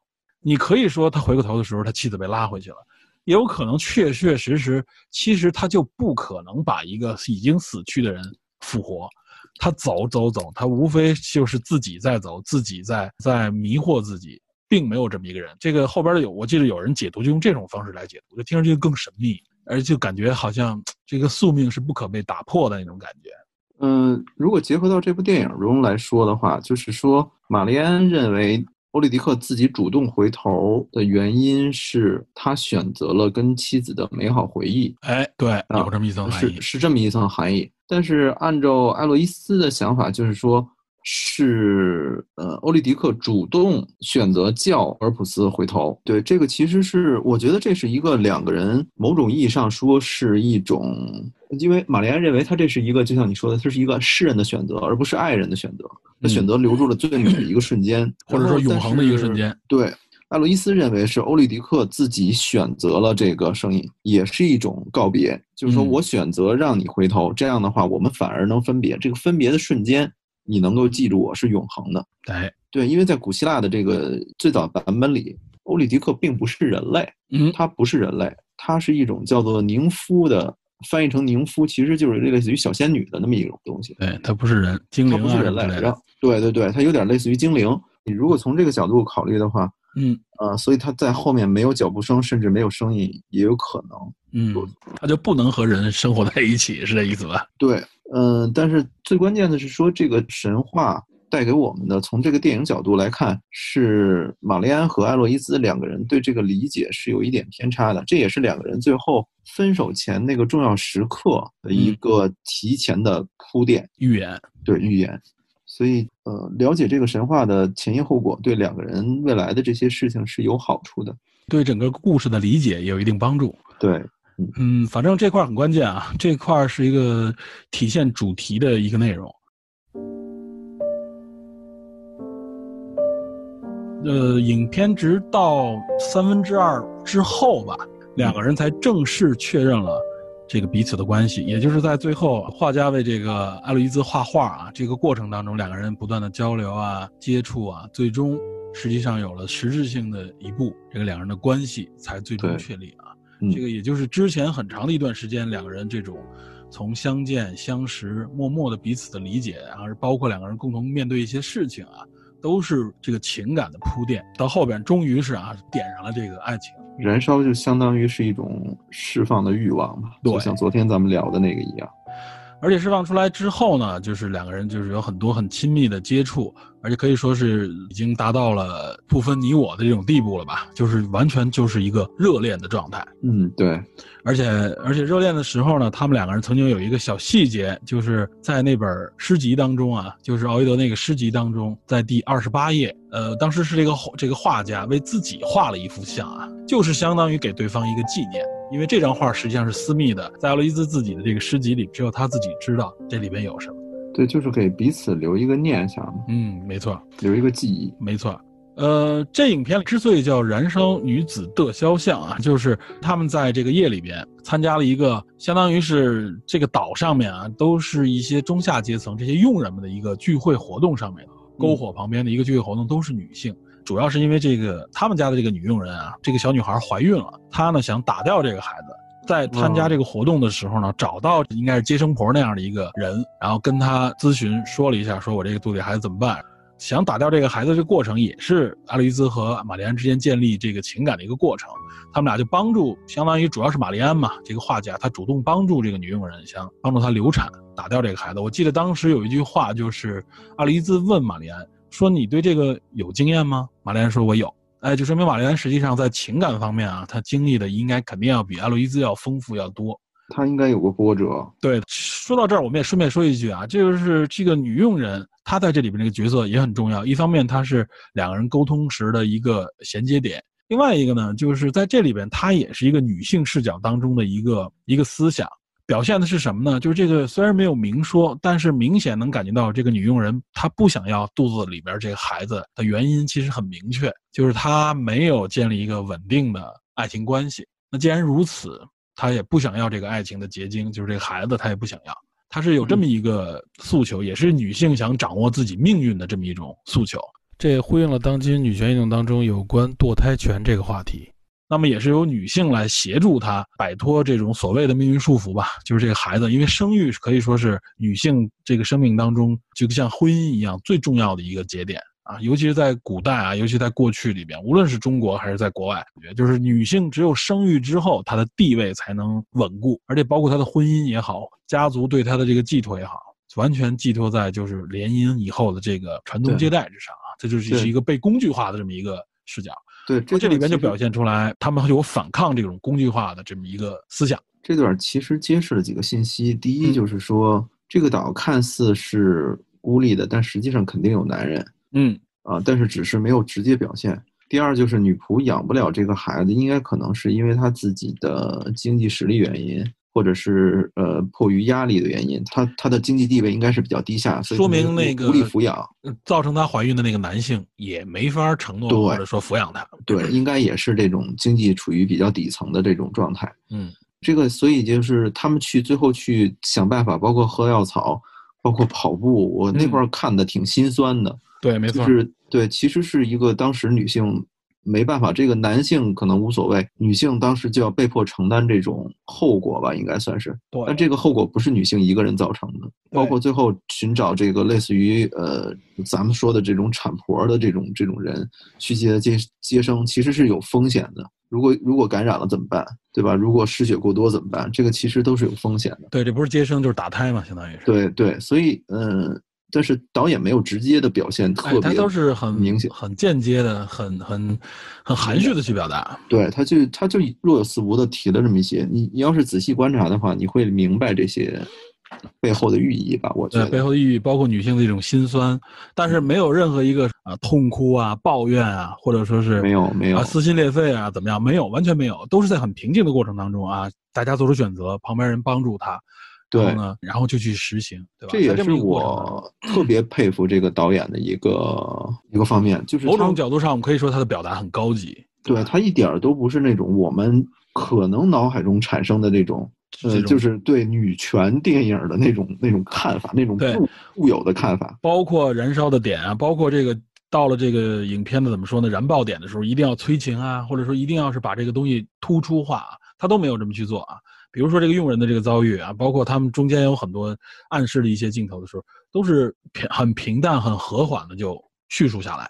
你可以说他回过头的时候，他妻子被拉回去了，也有可能确确实实，其实他就不可能把一个已经死去的人复活。他走走走，他无非就是自己在走，自己在在迷惑自己，并没有这么一个人。这个后边的有，我记得有人解读就用这种方式来解读，就听上去更神秘，而就感觉好像这个宿命是不可被打破的那种感觉。嗯，如果结合到这部电影中来说的话，就是说玛丽安认为欧利迪克自己主动回头的原因是他选择了跟妻子的美好回忆。哎，对，有这么一层含义，是是这么一层含义。但是按照艾洛伊斯的想法，就是说，是呃，欧利迪克主动选择叫尔普斯回头。对，这个其实是我觉得这是一个两个人某种意义上说是一种，因为玛丽安认为他这是一个，就像你说的，这是一个世人的选择，而不是爱人的选择。他选择留住了最美的一个瞬间，或者说永恒的一个瞬间。对。艾洛伊斯认为是欧利迪克自己选择了这个声音，也是一种告别。就是说我选择让你回头，这样的话，我们反而能分别。这个分别的瞬间，你能够记住我是永恒的。哎，对，因为在古希腊的这个最早版本里，欧里迪克并不是人类，嗯，他不是人类，他是一种叫做宁夫的，翻译成宁夫，其实就是类似于小仙女的那么一种东西。对，他不是人，精灵不是人类。然后，对对对，他有点类似于精灵。你如果从这个角度考虑的话。嗯呃，所以他在后面没有脚步声，甚至没有声音，也有可能。嗯，他就不能和人生活在一起，是这意思吧？对，嗯，但是最关键的是说，这个神话带给我们的，从这个电影角度来看，是玛丽安和艾洛伊兹两个人对这个理解是有一点偏差的，这也是两个人最后分手前那个重要时刻的一个提前的铺垫预言。对，预言。所以，呃，了解这个神话的前因后果，对两个人未来的这些事情是有好处的，对整个故事的理解也有一定帮助。对，嗯，反正这块很关键啊，这块是一个体现主题的一个内容。呃，影片直到三分之二之后吧，两个人才正式确认了。这个彼此的关系，也就是在最后，画家为这个艾洛伊兹画画啊，这个过程当中，两个人不断的交流啊、接触啊，最终实际上有了实质性的一步，这个两人的关系才最终确立啊。这个也就是之前很长的一段时间，两个人这种从相见、相识、默默的彼此的理解，然后包括两个人共同面对一些事情啊，都是这个情感的铺垫，到后边终于是啊，点上了这个爱情。燃烧就相当于是一种释放的欲望嘛，就像昨天咱们聊的那个一样。而且释放出来之后呢，就是两个人就是有很多很亲密的接触，而且可以说是已经达到了不分你我的这种地步了吧，就是完全就是一个热恋的状态。嗯，对。而且而且热恋的时候呢，他们两个人曾经有一个小细节，就是在那本诗集当中啊，就是奥维德那个诗集当中，在第二十八页，呃，当时是这个这个画家为自己画了一幅像啊，就是相当于给对方一个纪念。因为这张画实际上是私密的，在奥伊兹自己的这个诗集里，只有他自己知道这里边有什么。对，就是给彼此留一个念想。嗯，没错，留一个记忆。没错。呃，这影片之所以叫《燃烧女子的肖像》啊，就是他们在这个夜里边参加了一个，相当于是这个岛上面啊，都是一些中下阶层这些佣人们的一个聚会活动上面，篝火旁边的一个聚会活动都是女性。主要是因为这个他们家的这个女佣人啊，这个小女孩怀孕了，她呢想打掉这个孩子，在参加这个活动的时候呢，找到应该是接生婆那样的一个人，然后跟他咨询说了一下，说我这个肚里孩子怎么办？想打掉这个孩子这个过程也是阿丽兹和玛丽安之间建立这个情感的一个过程，他们俩就帮助，相当于主要是玛丽安嘛，这个画家他主动帮助这个女佣人，想帮助她流产，打掉这个孩子。我记得当时有一句话就是阿丽兹问玛丽安。说你对这个有经验吗？玛丽安说：“我有。”哎，就说明玛丽安实际上在情感方面啊，她经历的应该肯定要比艾洛伊兹要丰富要多。她应该有过波折。对，说到这儿，我们也顺便说一句啊，这就是这个女佣人，她在这里边这个角色也很重要。一方面，她是两个人沟通时的一个衔接点；另外一个呢，就是在这里边，她也是一个女性视角当中的一个一个思想。表现的是什么呢？就是这个虽然没有明说，但是明显能感觉到这个女佣人她不想要肚子里边这个孩子的原因其实很明确，就是她没有建立一个稳定的爱情关系。那既然如此，她也不想要这个爱情的结晶，就是这个孩子她也不想要。她是有这么一个诉求，也是女性想掌握自己命运的这么一种诉求。这也呼应了当今女权运动当中有关堕胎权这个话题。那么也是由女性来协助她摆脱这种所谓的命运束缚吧，就是这个孩子，因为生育可以说是女性这个生命当中就像婚姻一样最重要的一个节点啊，尤其是在古代啊，尤其在过去里边，无论是中国还是在国外，就是女性只有生育之后，她的地位才能稳固，而且包括她的婚姻也好，家族对她的这个寄托也好，完全寄托在就是联姻以后的这个传宗接代之上啊，这就是一个被工具化的这么一个视角。对，这这里边就表现出来，他们有反抗这种工具化的这么一个思想。这段其实揭示了几个信息：第一，就是说这个岛看似是孤立的，但实际上肯定有男人。嗯，啊，但是只是没有直接表现。第二，就是女仆养不了这个孩子，应该可能是因为她自己的经济实力原因。或者是呃迫于压力的原因，她她的经济地位应该是比较低下，说明那个无力抚养，造成她怀孕的那个男性也没法承诺或者说抚养她。对，应该也是这种经济处于比较底层的这种状态。嗯，这个所以就是他们去最后去想办法，包括喝药草，包括跑步，我那块看的挺心酸的。对，没错，是对，其实是一个当时女性。没办法，这个男性可能无所谓，女性当时就要被迫承担这种后果吧，应该算是。对。但这个后果不是女性一个人造成的，包括最后寻找这个类似于呃咱们说的这种产婆的这种这种人去接接接生，其实是有风险的。如果如果感染了怎么办？对吧？如果失血过多怎么办？这个其实都是有风险的。对，这不是接生就是打胎嘛，相当于是。对对，所以嗯。但是导演没有直接的表现，特别，他都是很明显、很间接的、很很很含蓄的去表达。对，他就他就若有似无的提了这么一些。你你要是仔细观察的话，你会明白这些背后的寓意吧？我觉得背后的寓意包括女性的一种心酸，但是没有任何一个啊痛哭啊、抱怨啊，或者说是没有没有撕心裂肺啊怎么样？没有，完全没有，都是在很平静的过程当中啊，大家做出选择，旁边人帮助他。对呢，然后就去实行，对吧？这也是我特别佩服这个导演的一个一个方面，就是某种角度上，我们可以说他的表达很高级。对他一点都不是那种我们可能脑海中产生的那种，呃，就是对女权电影的那种那种看法，那种固固有的看法。包括燃烧的点啊，包括这个到了这个影片的怎么说呢？燃爆点的时候，一定要催情啊，或者说一定要是把这个东西突出化，他都没有这么去做啊。比如说这个佣人的这个遭遇啊，包括他们中间有很多暗示的一些镜头的时候，都是平很平淡、很和缓的就叙述下来，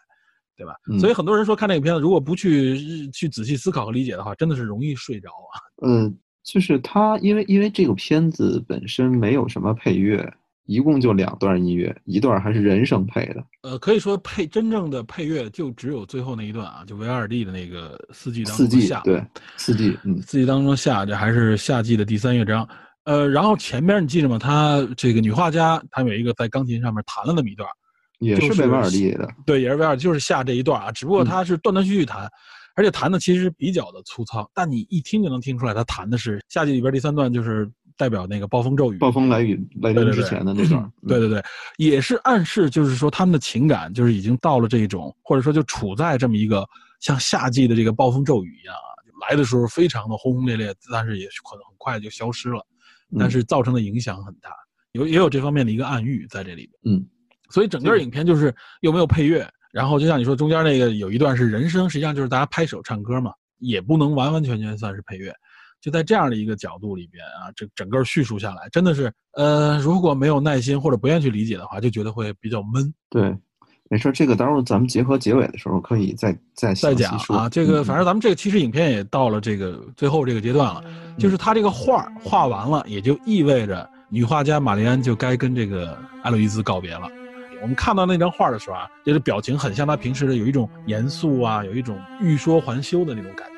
对吧？所以很多人说看这个片子，如果不去去仔细思考和理解的话，真的是容易睡着啊。嗯，就是他，因为因为这个片子本身没有什么配乐。一共就两段音乐，一段还是人声配的。呃，可以说配真正的配乐就只有最后那一段啊，就维尔蒂的那个四季当中夏。对，四季，嗯，四季当中下，这还是夏季的第三乐章。呃，然后前边你记着吗？他这个女画家，她有一个在钢琴上面弹了那么一段，也是维尔蒂的。对，也是维尔，就是下这一段啊。只不过他是断断续续弹，而且弹的其实比较的粗糙，但你一听就能听出来，他弹的是夏季里边第三段，就是。代表那个暴风骤雨，暴风来雨来临之前的那段，对对对，也是暗示，就是说他们的情感就是已经到了这种，或者说就处在这么一个像夏季的这个暴风骤雨一样啊，来的时候非常的轰轰烈烈，但是也可能很快就消失了，但是造成的影响很大，有也有这方面的一个暗喻在这里边，嗯，所以整个影片就是又没有配乐，然后就像你说中间那个有一段是人声，实际上就是大家拍手唱歌嘛，也不能完完全全算是配乐。就在这样的一个角度里边啊，这整个叙述下来，真的是，呃，如果没有耐心或者不愿意去理解的话，就觉得会比较闷。对，没事，这个到时候咱们结合结尾的时候可以再再再讲啊。这个反正咱们这个其实影片也到了这个最后这个阶段了，就是他这个画画完了，也就意味着女画家玛丽安就该跟这个艾洛伊兹告别了。我们看到那张画的时候啊，就是表情很像他平时的有一种严肃啊，有一种欲说还休的那种感觉啊。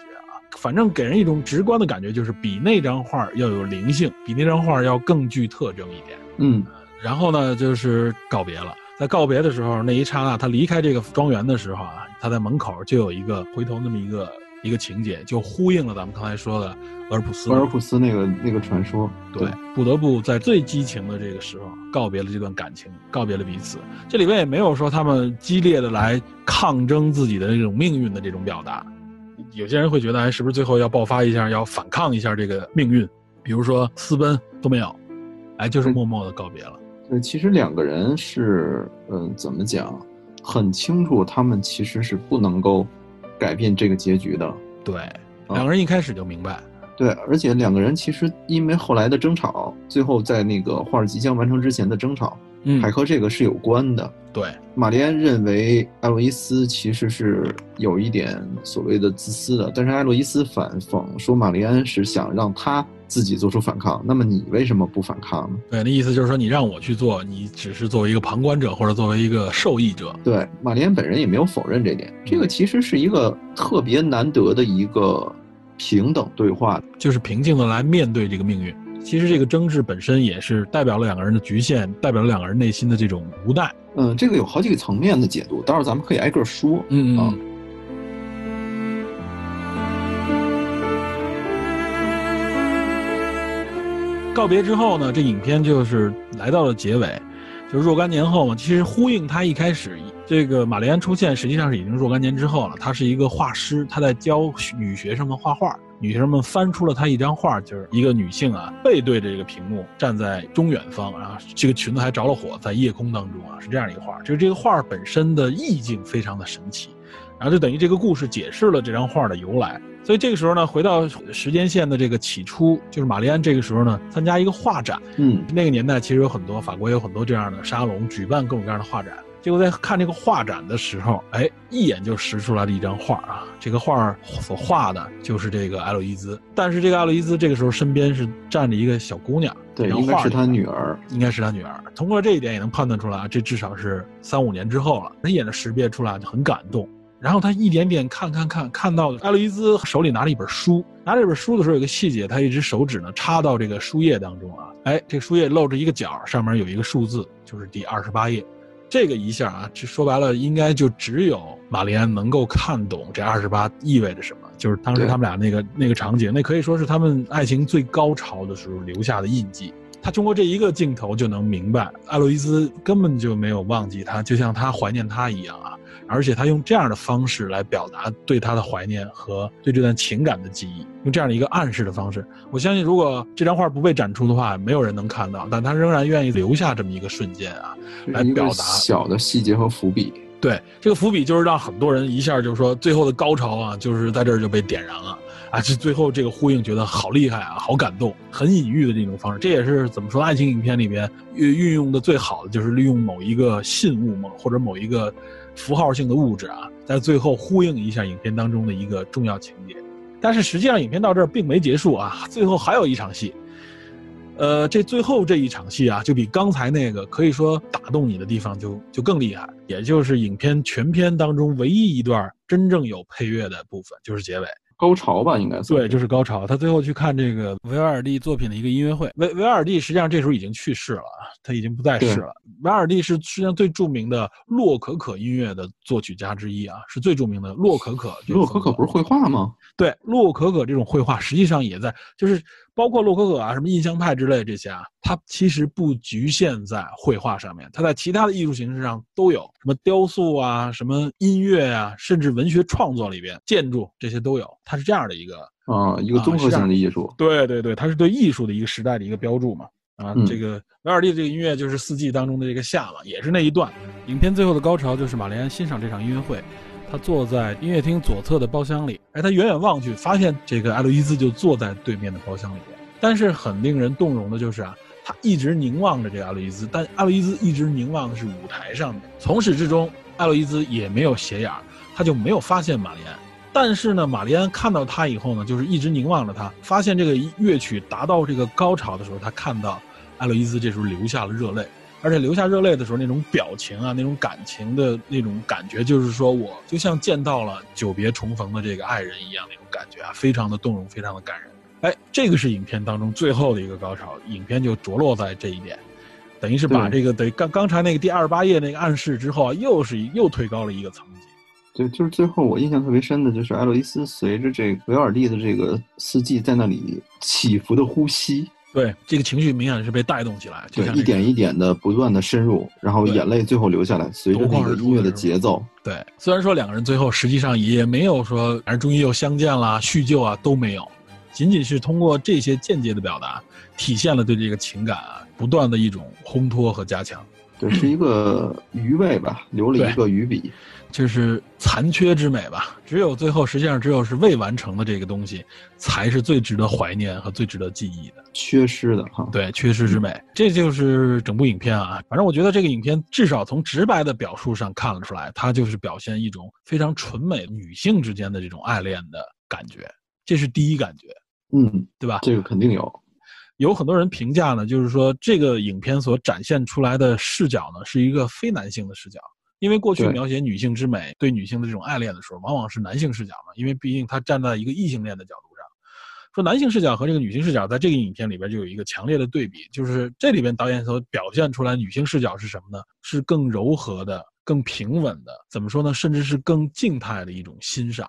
反正给人一种直观的感觉，就是比那张画要有灵性，比那张画要更具特征一点。嗯，然后呢，就是告别了。在告别的时候，那一刹那，他离开这个庄园的时候啊，他在门口就有一个回头那么一个一个情节，就呼应了咱们刚才说的俄尔普斯。俄尔普斯那个那个传说，对，不得不在最激情的这个时候告别了这段感情，告别了彼此。这里边也没有说他们激烈的来抗争自己的那种命运的这种表达。有些人会觉得，哎，是不是最后要爆发一下，要反抗一下这个命运？比如说私奔都没有，哎，就是默默的告别了。对，其实两个人是，嗯，怎么讲，很清楚他们其实是不能够改变这个结局的。对，两个人一开始就明白。对，而且两个人其实因为后来的争吵，最后在那个画即将完成之前的争吵，嗯，还和这个是有关的。对，玛丽安认为艾洛伊斯其实是有一点所谓的自私的，但是艾洛伊斯反讽说玛丽安是想让他自己做出反抗。那么你为什么不反抗呢？对，那意思就是说你让我去做，你只是作为一个旁观者或者作为一个受益者。对，玛丽安本人也没有否认这点。这个其实是一个特别难得的一个。平等对话，就是平静的来面对这个命运。其实这个争执本身也是代表了两个人的局限，代表了两个人内心的这种无奈。嗯，这个有好几个层面的解读，待会儿咱们可以挨个说。嗯嗯。告别之后呢，这影片就是来到了结尾，就若干年后嘛。其实呼应他一开始。这个玛丽安出现，实际上是已经若干年之后了。他是一个画师，他在教女学生们画画。女学生们翻出了她一张画，就是一个女性啊，背对着这个屏幕，站在中远方，然后这个裙子还着了火，在夜空当中啊，是这样一个画。就是这个画本身的意境非常的神奇，然后就等于这个故事解释了这张画的由来。所以这个时候呢，回到时间线的这个起初，就是玛丽安这个时候呢，参加一个画展。嗯，那个年代其实有很多法国有很多这样的沙龙，举办各种各样的画展。结果在看这个画展的时候，哎，一眼就识出来了一张画啊！这个画所画的就是这个艾洛伊兹，但是这个艾洛伊兹这个时候身边是站着一个小姑娘，对，应该是他女儿，应该是他女儿。通过这一点也能判断出来，这至少是三五年之后了。他一眼就识别出来，就很感动。然后他一点点看看看，看到艾洛伊兹手里拿了一本书，拿这本书的时候有个细节，他一只手指呢插到这个书页当中啊，哎，这个书页露着一个角，上面有一个数字，就是第二十八页。这个一下啊，这说白了，应该就只有玛丽安能够看懂这二十八意味着什么。就是当时他们俩那个那个场景，那可以说是他们爱情最高潮的时候留下的印记。他通过这一个镜头就能明白，艾洛伊斯根本就没有忘记他，就像他怀念他一样啊。而且他用这样的方式来表达对他的怀念和对这段情感的记忆，用这样的一个暗示的方式，我相信如果这张画不被展出的话，没有人能看到。但他仍然愿意留下这么一个瞬间啊，来表达小的细节和伏笔。对，这个伏笔就是让很多人一下就是说最后的高潮啊，就是在这儿就被点燃了啊！这最后这个呼应觉得好厉害啊，好感动，很隐喻的这种方式。这也是怎么说，爱情影片里边运运用的最好的，就是利用某一个信物嘛，或者某一个。符号性的物质啊，在最后呼应一下影片当中的一个重要情节，但是实际上影片到这儿并没结束啊，最后还有一场戏，呃，这最后这一场戏啊，就比刚才那个可以说打动你的地方就就更厉害，也就是影片全片当中唯一一段真正有配乐的部分，就是结尾。高潮吧，应该算对，就是高潮。他最后去看这个维瓦尔第作品的一个音乐会。维维瓦尔第实际上这时候已经去世了，他已经不在世了。维瓦尔第是世界上最著名的洛可可音乐的作曲家之一啊，是最著名的洛可可。洛可可不是绘画吗？对，洛可可这种绘画实际上也在，就是。包括洛可可啊，什么印象派之类这些啊，它其实不局限在绘画上面，它在其他的艺术形式上都有，什么雕塑啊，什么音乐啊，甚至文学创作里边，建筑这些都有。它是这样的一个啊，一个综合性的艺术。对对对，它是对艺术的一个时代的一个标注嘛。啊，这个维尔第这个音乐就是四季当中的这个夏嘛，也是那一段。影片最后的高潮就是玛丽安欣赏这场音乐会。他坐在音乐厅左侧的包厢里，哎，他远远望去，发现这个艾洛伊兹就坐在对面的包厢里边。但是很令人动容的就是啊，他一直凝望着这个艾洛伊兹，但艾洛伊兹一直凝望的是舞台上面。从始至终，艾洛伊兹也没有斜眼，他就没有发现玛丽安。但是呢，玛丽安看到他以后呢，就是一直凝望着他，发现这个乐曲达到这个高潮的时候，他看到艾洛伊兹这时候流下了热泪。而且流下热泪的时候那种表情啊，那种感情的那种感觉，就是说我就像见到了久别重逢的这个爱人一样那种感觉啊，非常的动容，非常的感人。哎，这个是影片当中最后的一个高潮，影片就着落在这一点，等于是把这个等于刚刚才那个第二十八页那个暗示之后啊，又是又推高了一个层级。对，就是最后我印象特别深的就是艾洛伊斯随着这个维尔蒂的这个四季在那里起伏的呼吸，对，这个情绪明显是被带动起来，就对，像一点一点的不断的深入，然后眼泪最后流下来，随着那个音乐的节奏，对，虽然说两个人最后实际上也没有说，反正终于又相见了、叙旧啊都没有，仅仅是通过这些间接的表达，体现了对这个情感啊不断的一种烘托和加强，对，是一个余味吧，留了一个余笔。就是残缺之美吧。只有最后，实际上只有是未完成的这个东西，才是最值得怀念和最值得记忆的。缺失的哈，对，缺失之美，这就是整部影片啊。反正我觉得这个影片至少从直白的表述上看了出来，它就是表现一种非常纯美女性之间的这种爱恋的感觉，这是第一感觉，嗯，对吧？这个肯定有，有很多人评价呢，就是说这个影片所展现出来的视角呢，是一个非男性的视角。因为过去描写女性之美、对女性的这种爱恋的时候，往往是男性视角嘛，因为毕竟他站在一个异性恋的角度上。说男性视角和这个女性视角在这个影片里边就有一个强烈的对比，就是这里边导演所表现出来女性视角是什么呢？是更柔和的、更平稳的，怎么说呢？甚至是更静态的一种欣赏。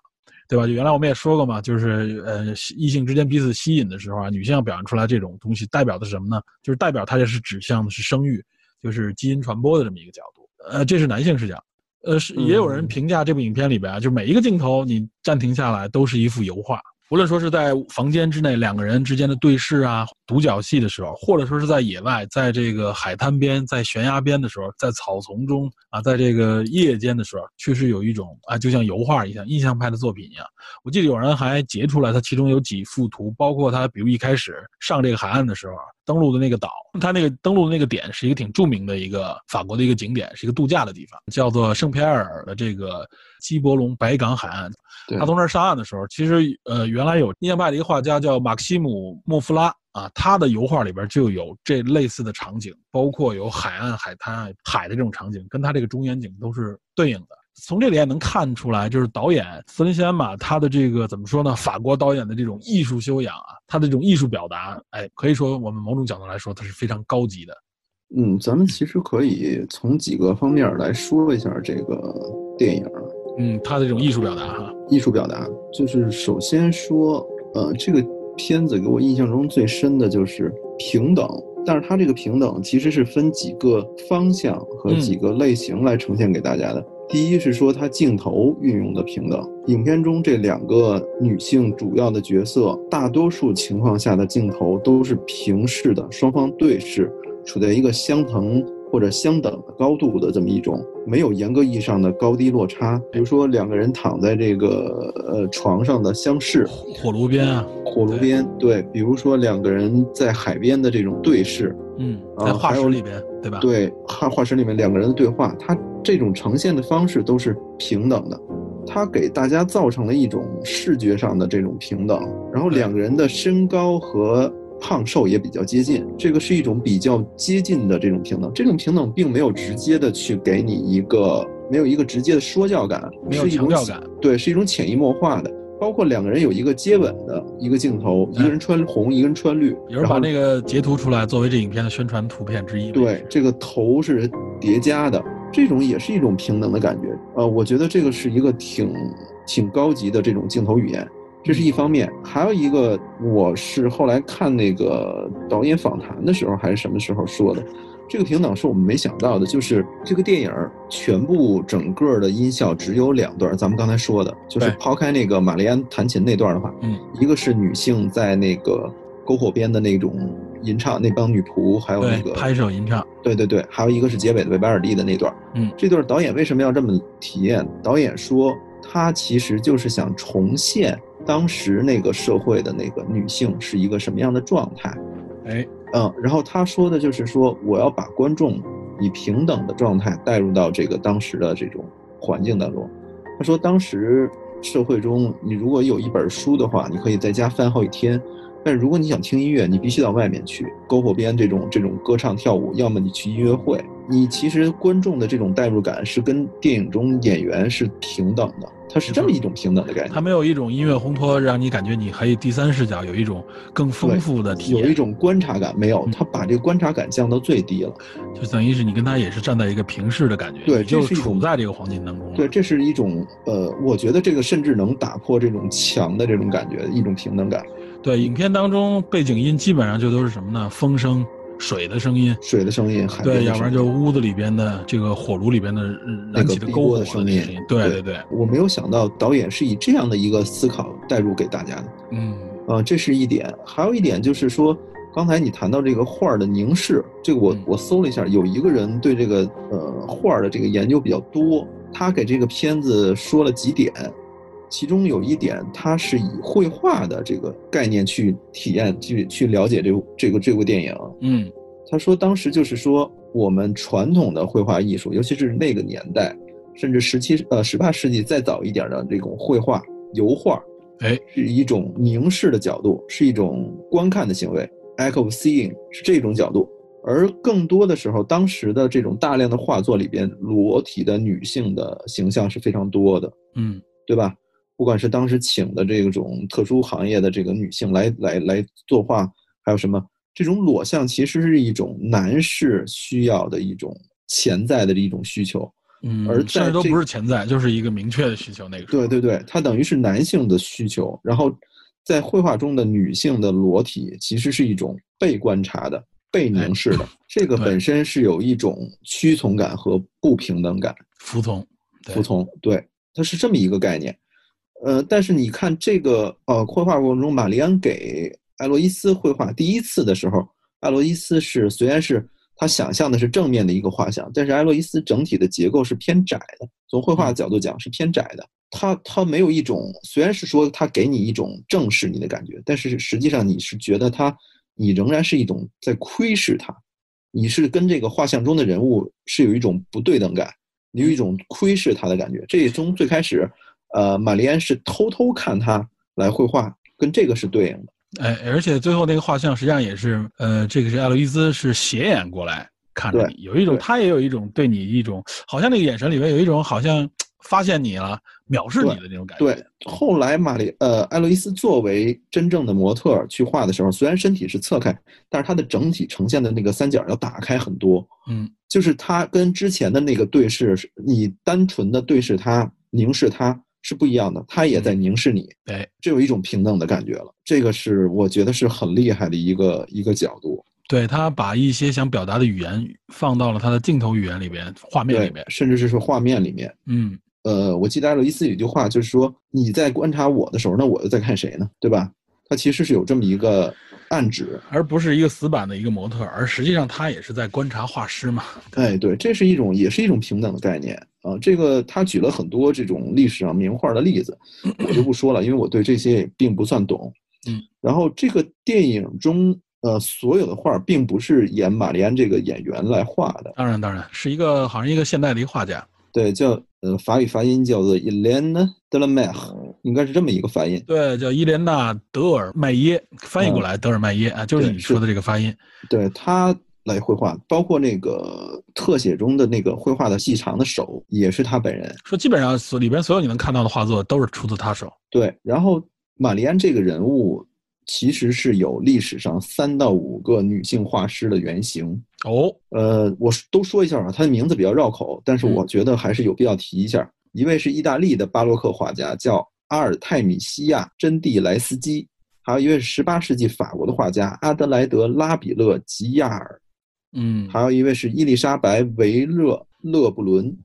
对吧？就原来我们也说过嘛，就是呃，异性之间彼此吸引的时候啊，女性要表现出来这种东西，代表的是什么呢？就是代表它这是指向的是生育，就是基因传播的这么一个角度。呃，这是男性视角。呃，是也有人评价这部影片里边啊，就每一个镜头你暂停下来都是一幅油画。无论说是在房间之内两个人之间的对视啊、独角戏的时候，或者说是在野外，在这个海滩边、在悬崖边的时候，在草丛中啊，在这个夜间的时候，确实有一种啊，就像油画一样、印象派的作品一样。我记得有人还截出来，他其中有几幅图，包括他比如一开始上这个海岸的时候，登陆的那个岛，他那个登陆的那个点是一个挺著名的一个法国的一个景点，是一个度假的地方，叫做圣皮埃尔的这个基伯龙白港海岸。他从那儿上岸的时候，其实呃，原来有印象派的一个画家叫马克西姆·莫夫拉啊，他的油画里边就有这类似的场景，包括有海岸、海滩、海的这种场景，跟他这个中远景都是对应的。从这里也能看出来，就是导演斯林西安马他的这个怎么说呢？法国导演的这种艺术修养啊，他的这种艺术表达，哎，可以说我们某种角度来说，它是非常高级的。嗯，咱们其实可以从几个方面来说一下这个电影啊嗯，他的这种艺术表达哈，艺术表达，就是首先说，呃，这个片子给我印象中最深的就是平等，但是它这个平等其实是分几个方向和嗯几个类型来呈现给大家的。第一是说它镜头运用的平等，影片中这两个女性主要的角色，大多数情况下的镜头都是平视的，双方对视，处在一个相同或者相等的高度的这么一种，没有严格意义上的高低落差。比如说两个人躺在这个呃床上的相视，火炉边啊，火炉边，对，比如说两个人在海边的这种对视，嗯，啊在画室里边，对吧？对，画画室里面两个人的对话，它这种呈现的方式都是平等的，它给大家造成了一种视觉上的这种平等，然后两个人的身高和胖瘦也比较接近，这个是一种比较接近的这种平等。这种平等并没有直接的去给你一个没有一个直接的说教感，没有一种强调感，对，是一种潜移默化的。包括两个人有一个接吻的一个镜头，一个人穿红，一个人穿绿，有人把那个截图出来作为这影片的宣传图片之一。对，这个头是叠加的，这种也是一种平等的感觉。呃，我觉得这个是一个挺挺高级的这种镜头语言，这是一方面。还有一个，我是后来看那个导演访谈的时候，还是什么时候说的，这个平等是我们没想到的，就是这个电影儿全部整个的音效只有两段，咱们刚才说的，就是抛开那个玛丽安弹琴那段的话，嗯，一个是女性在那个篝火边的那种吟唱，那帮女仆，还有那个拍手吟唱，对对对，还有一个是结尾的维巴尔蒂的那段。嗯这段导演为什么要这么体验？导演说他其实就是想重现当时那个社会的那个女性是一个什么样的状态。哎，嗯，然后他说的就是说，我要把观众以平等的状态带入到这个当时的这种环境当中。他说，当时社会中，你如果有一本书的话，你可以在家翻好几天，但如果你想听音乐，你必须到外面去，篝火边这种这种歌唱跳舞，要么你去音乐会。你其实观众的这种代入感是跟电影中演员是平等的，它是这么一种平等的概念。它没有一种音乐烘托，让你感觉你可以第三视角有一种更丰富的体验，有一种观察感。没有，它把这个观察感降到最低了，就等于是你跟他也是站在一个平视的感觉，对，就处在这个黄金当中。对，这是一种呃，我觉得这个甚至能打破这种强的这种感觉，一种平等感。对，影片当中背景音基本上就都是什么呢？风声。水的声音，水的声音，对，要不然就屋子里边的这个火炉里边的燃起的篝火的声音。对对对，我没有想到导演是以这样的一个思考带入给大家的。嗯，呃，这是一点，还有一点就是说，刚才你谈到这个画的凝视，这个我我搜了一下，有一个人对这个呃画的这个研究比较多，他给这个片子说了几点。其中有一点，他是以绘画的这个概念去体验、去去了解这这个这部电影。嗯，他说当时就是说，我们传统的绘画艺术，尤其是那个年代，甚至十七呃十八世纪再早一点的这种绘画、油画，哎，是一种凝视的角度，是一种观看的行为，act of seeing 是这种角度。而更多的时候，当时的这种大量的画作里边，裸体的女性的形象是非常多的。嗯，对吧？不管是当时请的这种特殊行业的这个女性来来来作画，还有什么这种裸像，其实是一种男士需要的一种潜在的一种需求。嗯，而甚至都不是潜在，就是一个明确的需求。那个对对对，它等于是男性的需求。然后在绘画中的女性的裸体，其实是一种被观察的、被凝视的。这个本身是有一种屈从感和不平等感。服从，服从，对，它是这么一个概念。呃，但是你看这个呃绘画过程中，玛丽安给艾洛伊斯绘画第一次的时候，艾洛伊斯是虽然是他想象的是正面的一个画像，但是艾洛伊斯整体的结构是偏窄的，从绘画的角度讲是偏窄的。他他没有一种，虽然是说他给你一种正视你的感觉，但是实际上你是觉得他，你仍然是一种在窥视他，你是跟这个画像中的人物是有一种不对等感，你有一种窥视他的感觉。这从最开始。呃，玛丽安是偷偷看他来绘画，跟这个是对应的。哎，而且最后那个画像实际上也是，呃，这个是艾洛伊斯是斜眼过来看着你，有一种他也有一种对你一种，好像那个眼神里面有一种好像发现你了，藐视你的那种感觉。对，后来玛丽呃艾洛伊斯作为真正的模特去画的时候，虽然身体是侧开，但是他的整体呈现的那个三角要打开很多。嗯，就是他跟之前的那个对视，你单纯的对视他，凝视他。是不一样的，他也在凝视你，哎，这有一种平等的感觉了。这个是我觉得是很厉害的一个一个角度。对他把一些想表达的语言放到了他的镜头语言里边、画面里面，甚至是说画面里面。嗯，呃，我记得艾洛伊斯有一句话，就是说你在观察我的时候，那我又在看谁呢？对吧？他其实是有这么一个。暗指，而不是一个死板的一个模特，而实际上他也是在观察画师嘛。哎，对，这是一种，也是一种平等的概念啊。这个他举了很多这种历史上名画的例子，我就不说了，因为我对这些也并不算懂。嗯，然后这个电影中，呃，所有的画并不是演玛丽安这个演员来画的，当然，当然是一个好像一个现代的一个画家。对，叫呃法语发音叫做 Elena de la Mer，应该是这么一个发音。对，叫伊莲娜·德尔麦耶，翻译过来德尔麦耶啊，就是你说的这个发音。对他来绘画，包括那个特写中的那个绘画的细长的手，也是他本人。说基本上所里边所有你能看到的画作都是出自他手。对，然后玛丽安这个人物。其实是有历史上三到五个女性画师的原型哦。呃，我都说一下啊，他的名字比较绕口，但是我觉得还是有必要提一下。一位是意大利的巴洛克画家，叫阿尔泰米西亚·真蒂莱斯基；还有一位是十八世纪法国的画家阿德莱德·拉比勒吉亚尔。嗯，还有一位是伊丽莎白·维勒勒布伦。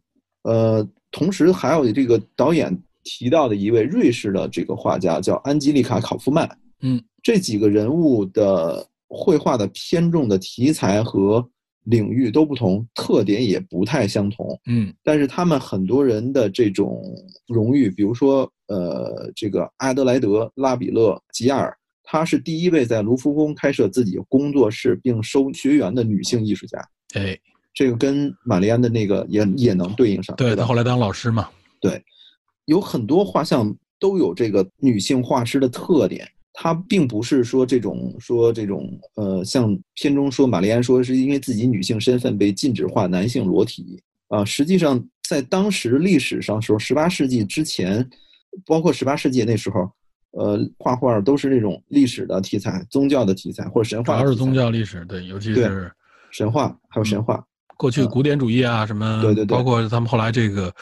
呃，同时还有这个导演提到的一位瑞士的这个画家，叫安吉丽卡·考夫曼。嗯。这几个人物的绘画的偏重的题材和领域都不同，特点也不太相同。嗯，但是他们很多人的这种荣誉，比如说，呃，这个阿德莱德·拉比勒吉亚尔，她是第一位在卢浮宫开设自己工作室并收学员的女性艺术家。哎，这个跟玛丽安的那个也也能对应上。对，她后来当老师嘛。对，有很多画像都有这个女性画师的特点。他并不是说这种说这种呃，像片中说玛丽安说是因为自己女性身份被禁止画男性裸体啊，实际上在当时历史上说，十八世纪之前，包括十八世纪那时候，呃，画画都是那种历史的题材、宗教的题材或者神话，主要是宗教历史，对，尤其是神话还有神话。过去古典主义啊，什么对对对，包括他们后来这个，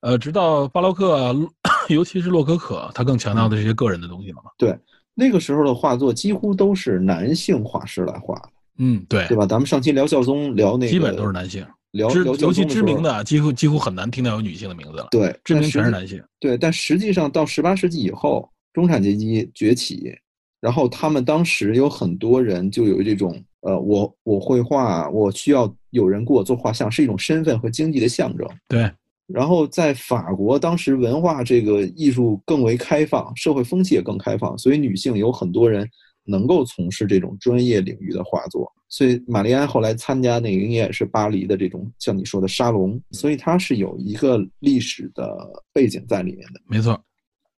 呃，直到巴洛克，[COUGHS] 尤其是洛可可，他更强调的这些个人的东西了嘛。对，那个时候的画作几乎都是男性画师来画的。嗯，对，对吧？咱们上期聊孝宗聊那个，基本都是男性。聊尤其知名的，几乎几乎很难听到有女性的名字了。对，知名全是男性。对，但实际上到十八世纪以后，中产阶级崛起，然后他们当时有很多人就有这种。呃，我我绘画，我需要有人给我做画像，是一种身份和经济的象征。对。然后在法国，当时文化这个艺术更为开放，社会风气也更开放，所以女性有很多人能够从事这种专业领域的画作。所以玛丽安后来参加那个也是巴黎的这种像你说的沙龙，所以它是有一个历史的背景在里面的。没错，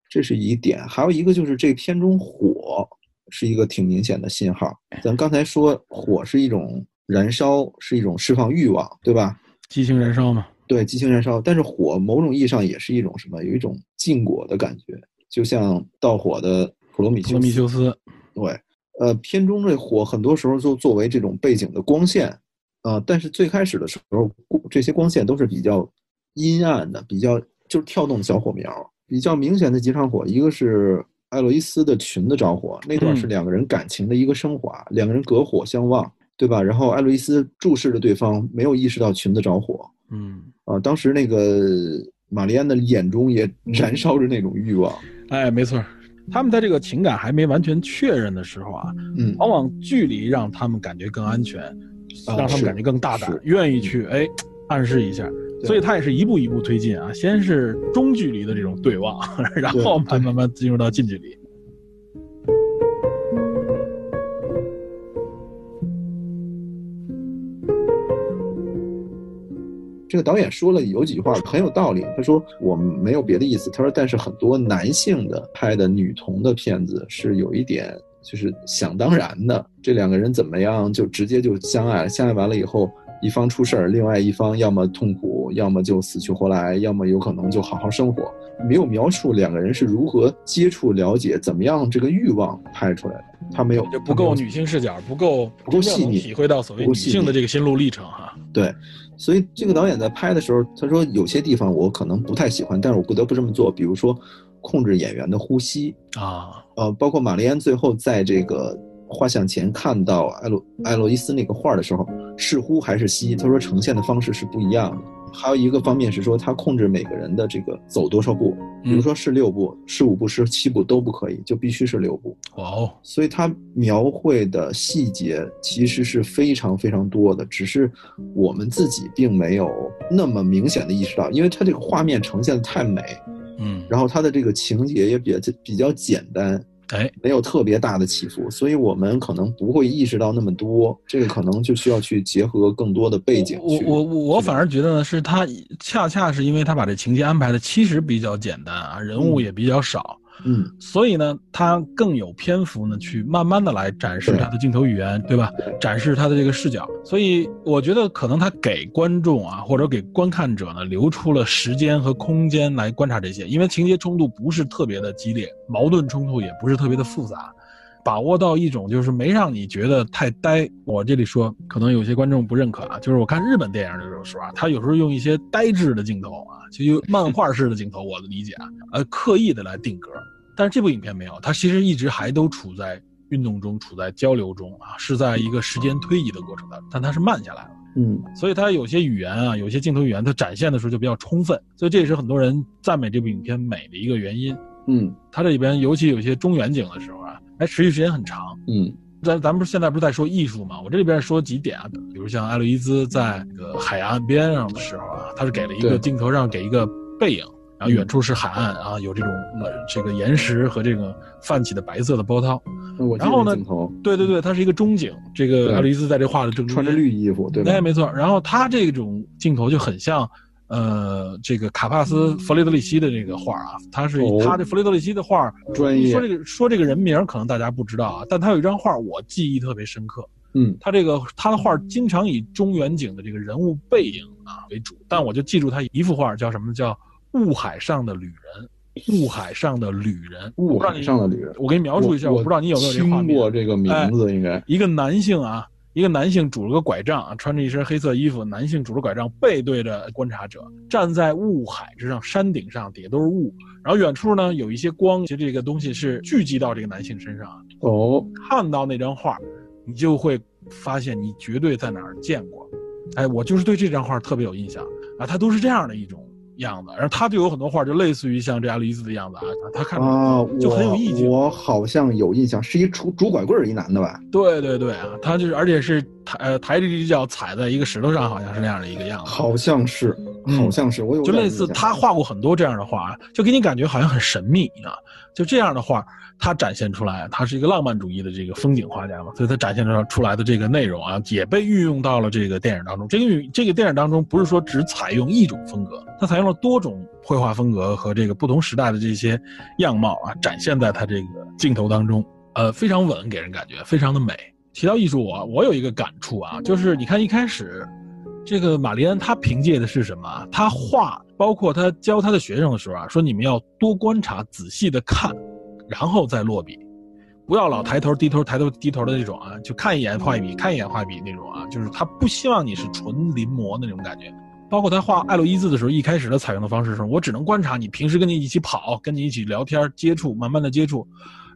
这是一点。还有一个就是这片中火。是一个挺明显的信号。咱刚才说火是一种燃烧，是一种释放欲望，对吧？激情燃烧嘛。对，激情燃烧。但是火某种意义上也是一种什么？有一种禁果的感觉，就像盗火的普罗米修斯。普罗米修斯。对，呃，片中这火很多时候就作为这种背景的光线，啊，但是最开始的时候，这些光线都是比较阴暗的，比较就是跳动的小火苗。比较明显的几场火，一个是。艾洛伊斯的裙子着火，那段是两个人感情的一个升华，两个人隔火相望，对吧？然后艾洛伊斯注视着对方，没有意识到裙子着火。嗯，啊，当时那个玛丽安的眼中也燃烧着那种欲望。哎，没错，他们在这个情感还没完全确认的时候啊，嗯，往往距离让他们感觉更安全，让他们感觉更大胆，愿意去哎暗示一下。所以他也是一步一步推进啊，先是中距离的这种对望，[LAUGHS] 然后慢慢慢进入到近距离。这个导演说了有几句话很有道理，他说我们没有别的意思，他说但是很多男性的拍的女童的片子是有一点就是想当然的，这两个人怎么样就直接就相爱，相爱完了以后。一方出事儿，另外一方要么痛苦，要么就死去活来，要么有可能就好好生活。没有描述两个人是如何接触、了解，怎么样这个欲望拍出来的，他没有，就不够女性视角，不够不够细腻，体会到所谓女性的这个心路历程哈。对，所以这个导演在拍的时候，他说有些地方我可能不太喜欢，但是我不得不这么做，比如说控制演员的呼吸啊，呃，包括玛丽安最后在这个。画像前看到艾洛艾洛伊斯那个画的时候，是呼还是吸？他说呈现的方式是不一样的。还有一个方面是说，他控制每个人的这个走多少步，比如说是六步、是五步、是七步都不可以，就必须是六步。哇哦！所以他描绘的细节其实是非常非常多的，只是我们自己并没有那么明显的意识到，因为他这个画面呈现的太美，嗯，然后他的这个情节也比较比较简单。哎，没有特别大的起伏，所以我们可能不会意识到那么多。这个可能就需要去结合更多的背景。我我我反而觉得呢，是他恰恰是因为他把这情节安排的其实比较简单啊，人物也比较少。嗯，所以呢，他更有篇幅呢，去慢慢的来展示他的镜头语言，对吧？展示他的这个视角。所以我觉得可能他给观众啊，或者给观看者呢，留出了时间和空间来观察这些，因为情节冲突不是特别的激烈，矛盾冲突也不是特别的复杂，把握到一种就是没让你觉得太呆。我这里说，可能有些观众不认可啊，就是我看日本电影的时候啊，他有时候用一些呆滞的镜头啊。就用漫画式的镜头，我的理解啊，呃，刻意的来定格，但是这部影片没有，它其实一直还都处在运动中，处在交流中啊，是在一个时间推移的过程当中，但它是慢下来了，嗯，所以它有些语言啊，有些镜头语言，它展现的时候就比较充分，所以这也是很多人赞美这部影片美的一个原因，嗯，它这里边尤其有些中远景的时候啊，哎，持续时间很长，嗯。咱咱们现在不是在说艺术嘛？我这里边说几点啊，比如像艾洛伊兹在那个海岸边上的时候啊，他是给了一个镜头上给一个背影，然后远处是海岸啊，有这种这个岩石和这个泛起的白色的波涛。然后呢，对对对，它是一个中景。这个艾洛伊兹在这画的正穿着绿衣服，对吧？哎，没错。然后他这种镜头就很像呃，这个卡帕斯·弗雷德里希的这个画啊，他是哦他的弗雷德里希的画，专业说这个说这个人名可能大家不知道啊，但他有一张画我记忆特别深刻。嗯他这个他的画经常以中远景的这个人物背影啊为主，但我就记住他一幅画叫什么？叫雾海上的旅人。雾海上的旅人，雾海上的旅人，我给你描述一下，我不知道你有没有这个画听。过这个名字，应该一个男性啊，一个男性拄了个拐杖啊，穿着一身黑色衣服，男性拄着拐杖，背对着观察者，站在雾海之上，山顶上，底下都是雾，然后远处呢有一些光，其实这个东西是聚集到这个男性身上啊。哦，看到那张画，你就会发现你绝对在哪儿见过。哎，我就是对这张画特别有印象啊，它都是这样的一种样子，然后他就有很多画就类似于像这阿丽丝的样子啊，他看着啊，就很有意境。我我好像有印象，是一拄拄拐棍儿一男的吧？对对对啊，他就是，而且是抬呃抬着一只脚踩在一个石头上，好像是那样的一个样子。好像是，嗯好像是，我有就类似他画过很多这样的画，就给你感觉好像很神秘啊。就这样的画，他展现出来，他是一个浪漫主义的这个风景画家嘛，所以他展现出出来的这个内容啊，也被运用到了这个电影当中。这个这个电影当中不是说只采用一种风格，他采用了多种绘画风格和这个不同时代的这些样貌啊，展现在他这个镜头当中，呃，非常稳，给人感觉非常的美。提到艺术，我我有一个感触啊，就是你看一开始。这个玛丽安她凭借的是什么？她画，包括她教她的学生的时候啊，说你们要多观察、仔细的看，然后再落笔，不要老抬头低头、抬头低头的那种啊，就看一眼画一笔，看一眼画一笔那种啊，就是他不希望你是纯临摹的那种感觉。包括他画艾洛伊兹的时候，一开始的采用的方式是，我只能观察你平时跟你一起跑、跟你一起聊天、接触，慢慢的接触，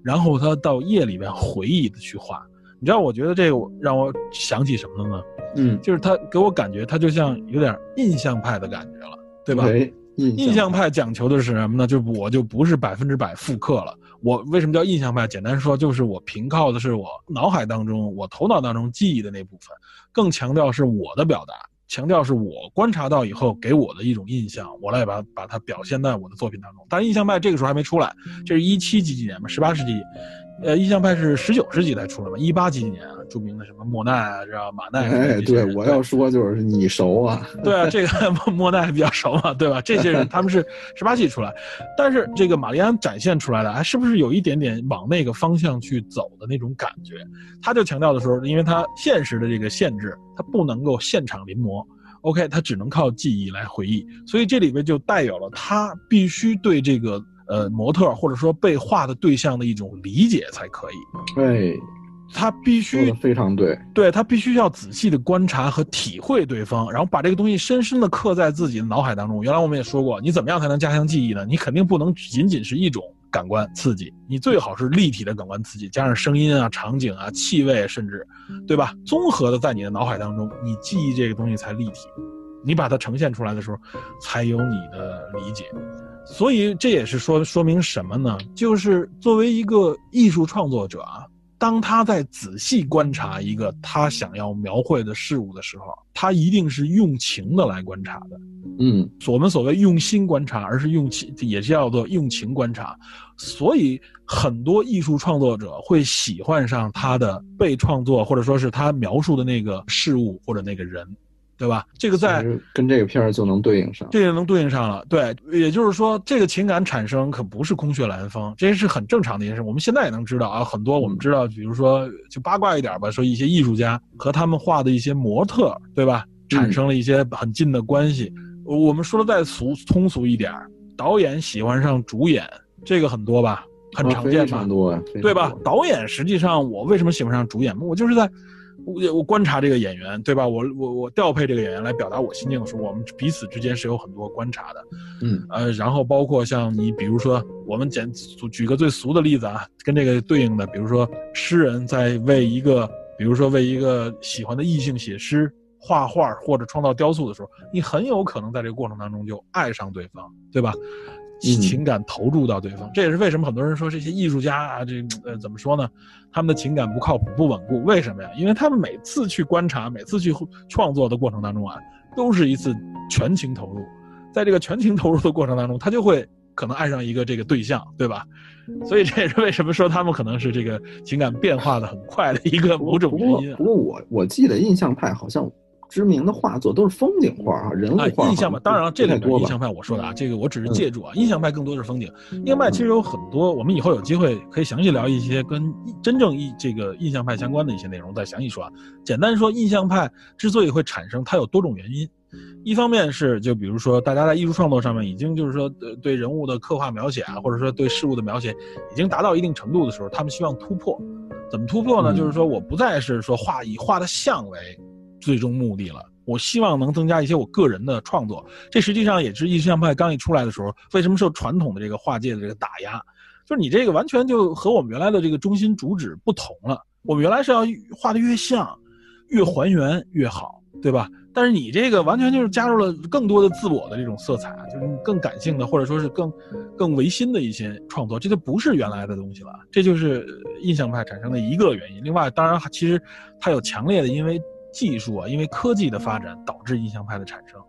然后他到夜里边回忆的去画。你知道，我觉得这个让我想起什么了呢？嗯，就是他给我感觉，他就像有点印象派的感觉了，对吧？对，印印象派讲求的是什么呢？就我就不是百分之百复刻了。我为什么叫印象派？简单说，就是我凭靠的是我脑海当中、我头脑当中记忆的那部分，更强调是我的表达，强调是我观察到以后给我的一种印象，我来把把它表现在我的作品当中。但，印象派这个时候还没出来，这是一七几几年嘛，十八世纪。呃，印象派是十九世纪才出来嘛，一八几几年啊，著名的什么莫奈啊，知道马奈啊哎，对，我要说就是你熟啊，对啊，这个 [LAUGHS] 莫莫奈比较熟嘛，对吧？这些人他们是 [LAUGHS] 十八世纪出来，但是这个玛丽安展现出来的，哎，是不是有一点点往那个方向去走的那种感觉？他就强调的时候，因为他现实的这个限制，他不能够现场临摹。OK，他只能靠记忆来回忆，所以这里边就带有了他必须对这个呃模特或者说被画的对象的一种理解才可以，哎，他必须非常对，对他必须要仔细的观察和体会对方，然后把这个东西深深的刻在自己的脑海当中。原来我们也说过，你怎么样才能加强记忆呢？你肯定不能仅仅是一种感官刺激，你最好是立体的感官刺激，加上声音啊、场景啊、气味，甚至，对吧？综合的在你的脑海当中，你记忆这个东西才立体，你把它呈现出来的时候，才有你的理解。所以这也是说说明什么呢？就是作为一个艺术创作者啊，当他在仔细观察一个他想要描绘的事物的时候，他一定是用情的来观察的。嗯，我们所谓用心观察，而是用情，也是叫做用情观察。所以很多艺术创作者会喜欢上他的被创作，或者说是他描述的那个事物或者那个人，对吧？这个在跟这个片儿就能对应上，这也能对应上了，对，也就是说，这个情感产生可不是空穴来风，这是很正常的一件事。我们现在也能知道啊，很多我们知道，比如说就八卦一点吧，说一些艺术家和他们画的一些模特，对吧，产生了一些很近的关系。我们说的再俗通俗一点，导演喜欢上主演，这个很多吧，很啊常见吧对吧？？导演实际上，我为什么喜欢上主演？我就是在，我我观察这个演员，对吧？我我我调配这个演员来表达我心境的时候，我们彼此之间是有很多观察的。嗯，呃，然后包括像你，比如说，我们简举个最俗的例子啊，跟这个对应的，比如说诗人在为一个，比如说为一个喜欢的异性写诗、画画或者创造雕塑的时候，你很有可能在这个过程当中就爱上对方，对吧？嗯情感投入到对方，这也是为什么很多人说这些艺术家啊，这呃怎么说呢？他们的情感不靠谱、不稳固，为什么呀？因为他们每次去观察、每次去创作的过程当中啊，都是一次全情投入，在这个全情投入的过程当中，他就会可能爱上一个这个对象，对吧？[LAUGHS] 所以这也是为什么说他们可能是这个情感变化的很快的一个某种原因啊。不过我我记得印象派好像知名的画作都是风景画啊，人物画。印象派，当然了，这里面印象派我说的啊，这个我只是借助啊。印象派更多是风景，印象派其实有很多，我们以后有机会可以详细聊一些跟真正印这个印象派相关的一些内容，再详细说啊。简单说，印象派之所以会产生，它有多种原因。一方面是就比如说，大家在艺术创作上面已经就是说，对人物的刻画描写啊，或者说对事物的描写已经达到一定程度的时候，他们希望突破。怎么突破呢？就是说，我不再是说画以画的像为最终目的了。我希望能增加一些我个人的创作。这实际上也是印象派刚一出来的时候，为什么受传统的这个画界的这个打压？就是你这个完全就和我们原来的这个中心主旨不同了。我们原来是要画的越像，越还原越好，对吧？但是你这个完全就是加入了更多的自我的这种色彩，就是更感性的，或者说是更更唯心的一些创作，这就不是原来的东西了。这就是印象派产生的一个原因。另外，当然其实它有强烈的因为技术啊，因为科技的发展导致印象派的产生，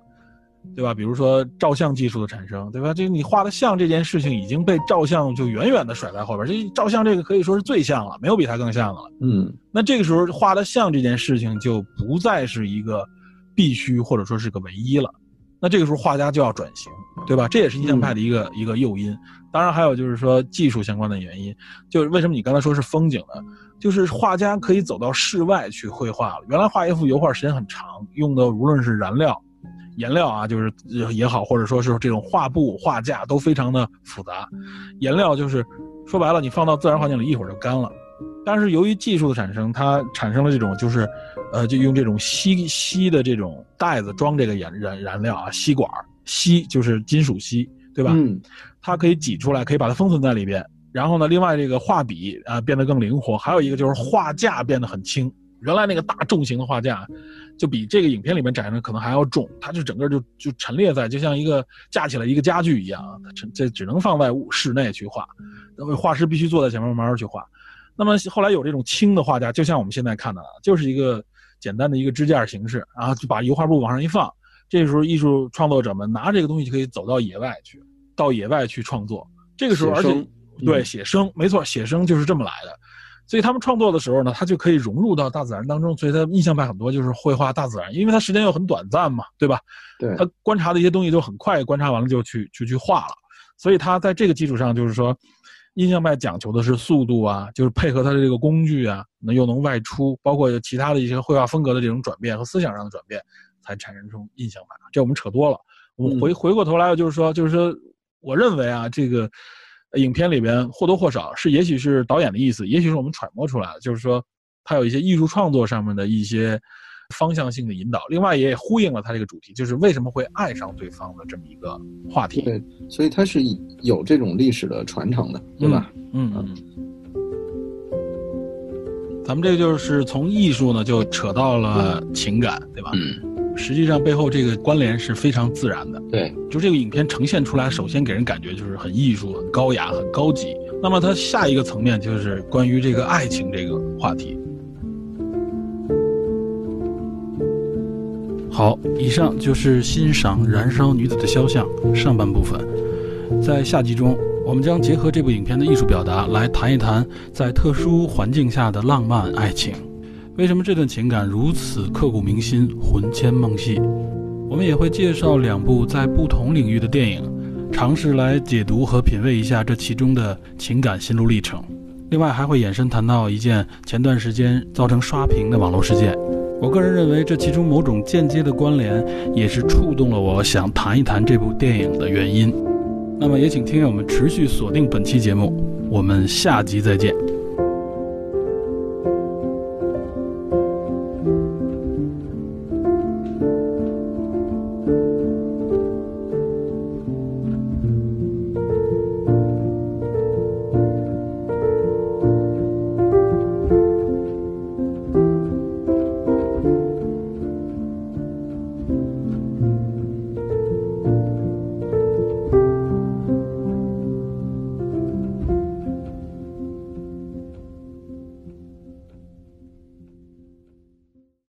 对吧？比如说照相技术的产生，对吧？这你画的像这件事情已经被照相就远远的甩在后边，这照相这个可以说是最像了，没有比它更像的了。嗯，那这个时候画的像这件事情就不再是一个。必须或者说是个唯一了，那这个时候画家就要转型，对吧？这也是印象派的一个一个诱因。当然还有就是说技术相关的原因，就是为什么你刚才说是风景呢？就是画家可以走到室外去绘画了。原来画一幅油画时间很长，用的无论是燃料、颜料啊，就是也好，或者说是这种画布、画架都非常的复杂。颜料就是说白了，你放到自然环境里一会儿就干了。但是由于技术的产生，它产生了这种就是，呃，就用这种吸吸的这种袋子装这个燃燃燃料啊，吸管吸就是金属吸，对吧？嗯，它可以挤出来，可以把它封存在里边。然后呢，另外这个画笔啊变得更灵活，还有一个就是画架变得很轻。原来那个大重型的画架，就比这个影片里面展示的可能还要重，它就整个就就陈列在就像一个架起来一个家具一样，它这只能放在室内去画，画师必须坐在前面慢慢去画。那么后来有这种轻的画架，就像我们现在看的，就是一个简单的一个支架形式，然后就把油画布往上一放。这时候艺术创作者们拿这个东西就可以走到野外去，到野外去创作。这个时候，而且对写生，没错，写生就是这么来的。所以他们创作的时候呢，他就可以融入到大自然当中。所以他印象派很多就是绘画大自然，因为他时间又很短暂嘛，对吧？对。他观察的一些东西都很快，观察完了就去就去画了。所以他在这个基础上，就是说。印象派讲求的是速度啊，就是配合他的这个工具啊，那又能外出，包括其他的一些绘画风格的这种转变和思想上的转变，才产生出印象派。这我们扯多了，我们回回过头来，就是说，就是说，我认为啊，这个影片里边或多或少是，也许是导演的意思，也许是我们揣摩出来的，就是说，他有一些艺术创作上面的一些。方向性的引导，另外也呼应了他这个主题，就是为什么会爱上对方的这么一个话题。对，所以他是有这种历史的传承的，对吧？嗯嗯。咱们这个就是从艺术呢，就扯到了情感，对吧？嗯。实际上背后这个关联是非常自然的。对，就这个影片呈现出来，首先给人感觉就是很艺术、很高雅、很高级。那么它下一个层面就是关于这个爱情这个话题。好，以上就是欣赏《燃烧女子的肖像》上半部分。在下集中，我们将结合这部影片的艺术表达来谈一谈在特殊环境下的浪漫爱情。为什么这段情感如此刻骨铭心、魂牵梦系？我们也会介绍两部在不同领域的电影，尝试来解读和品味一下这其中的情感心路历程。另外，还会延伸谈到一件前段时间造成刷屏的网络事件。我个人认为，这其中某种间接的关联，也是触动了我想谈一谈这部电影的原因。那么，也请听友们持续锁定本期节目，我们下集再见。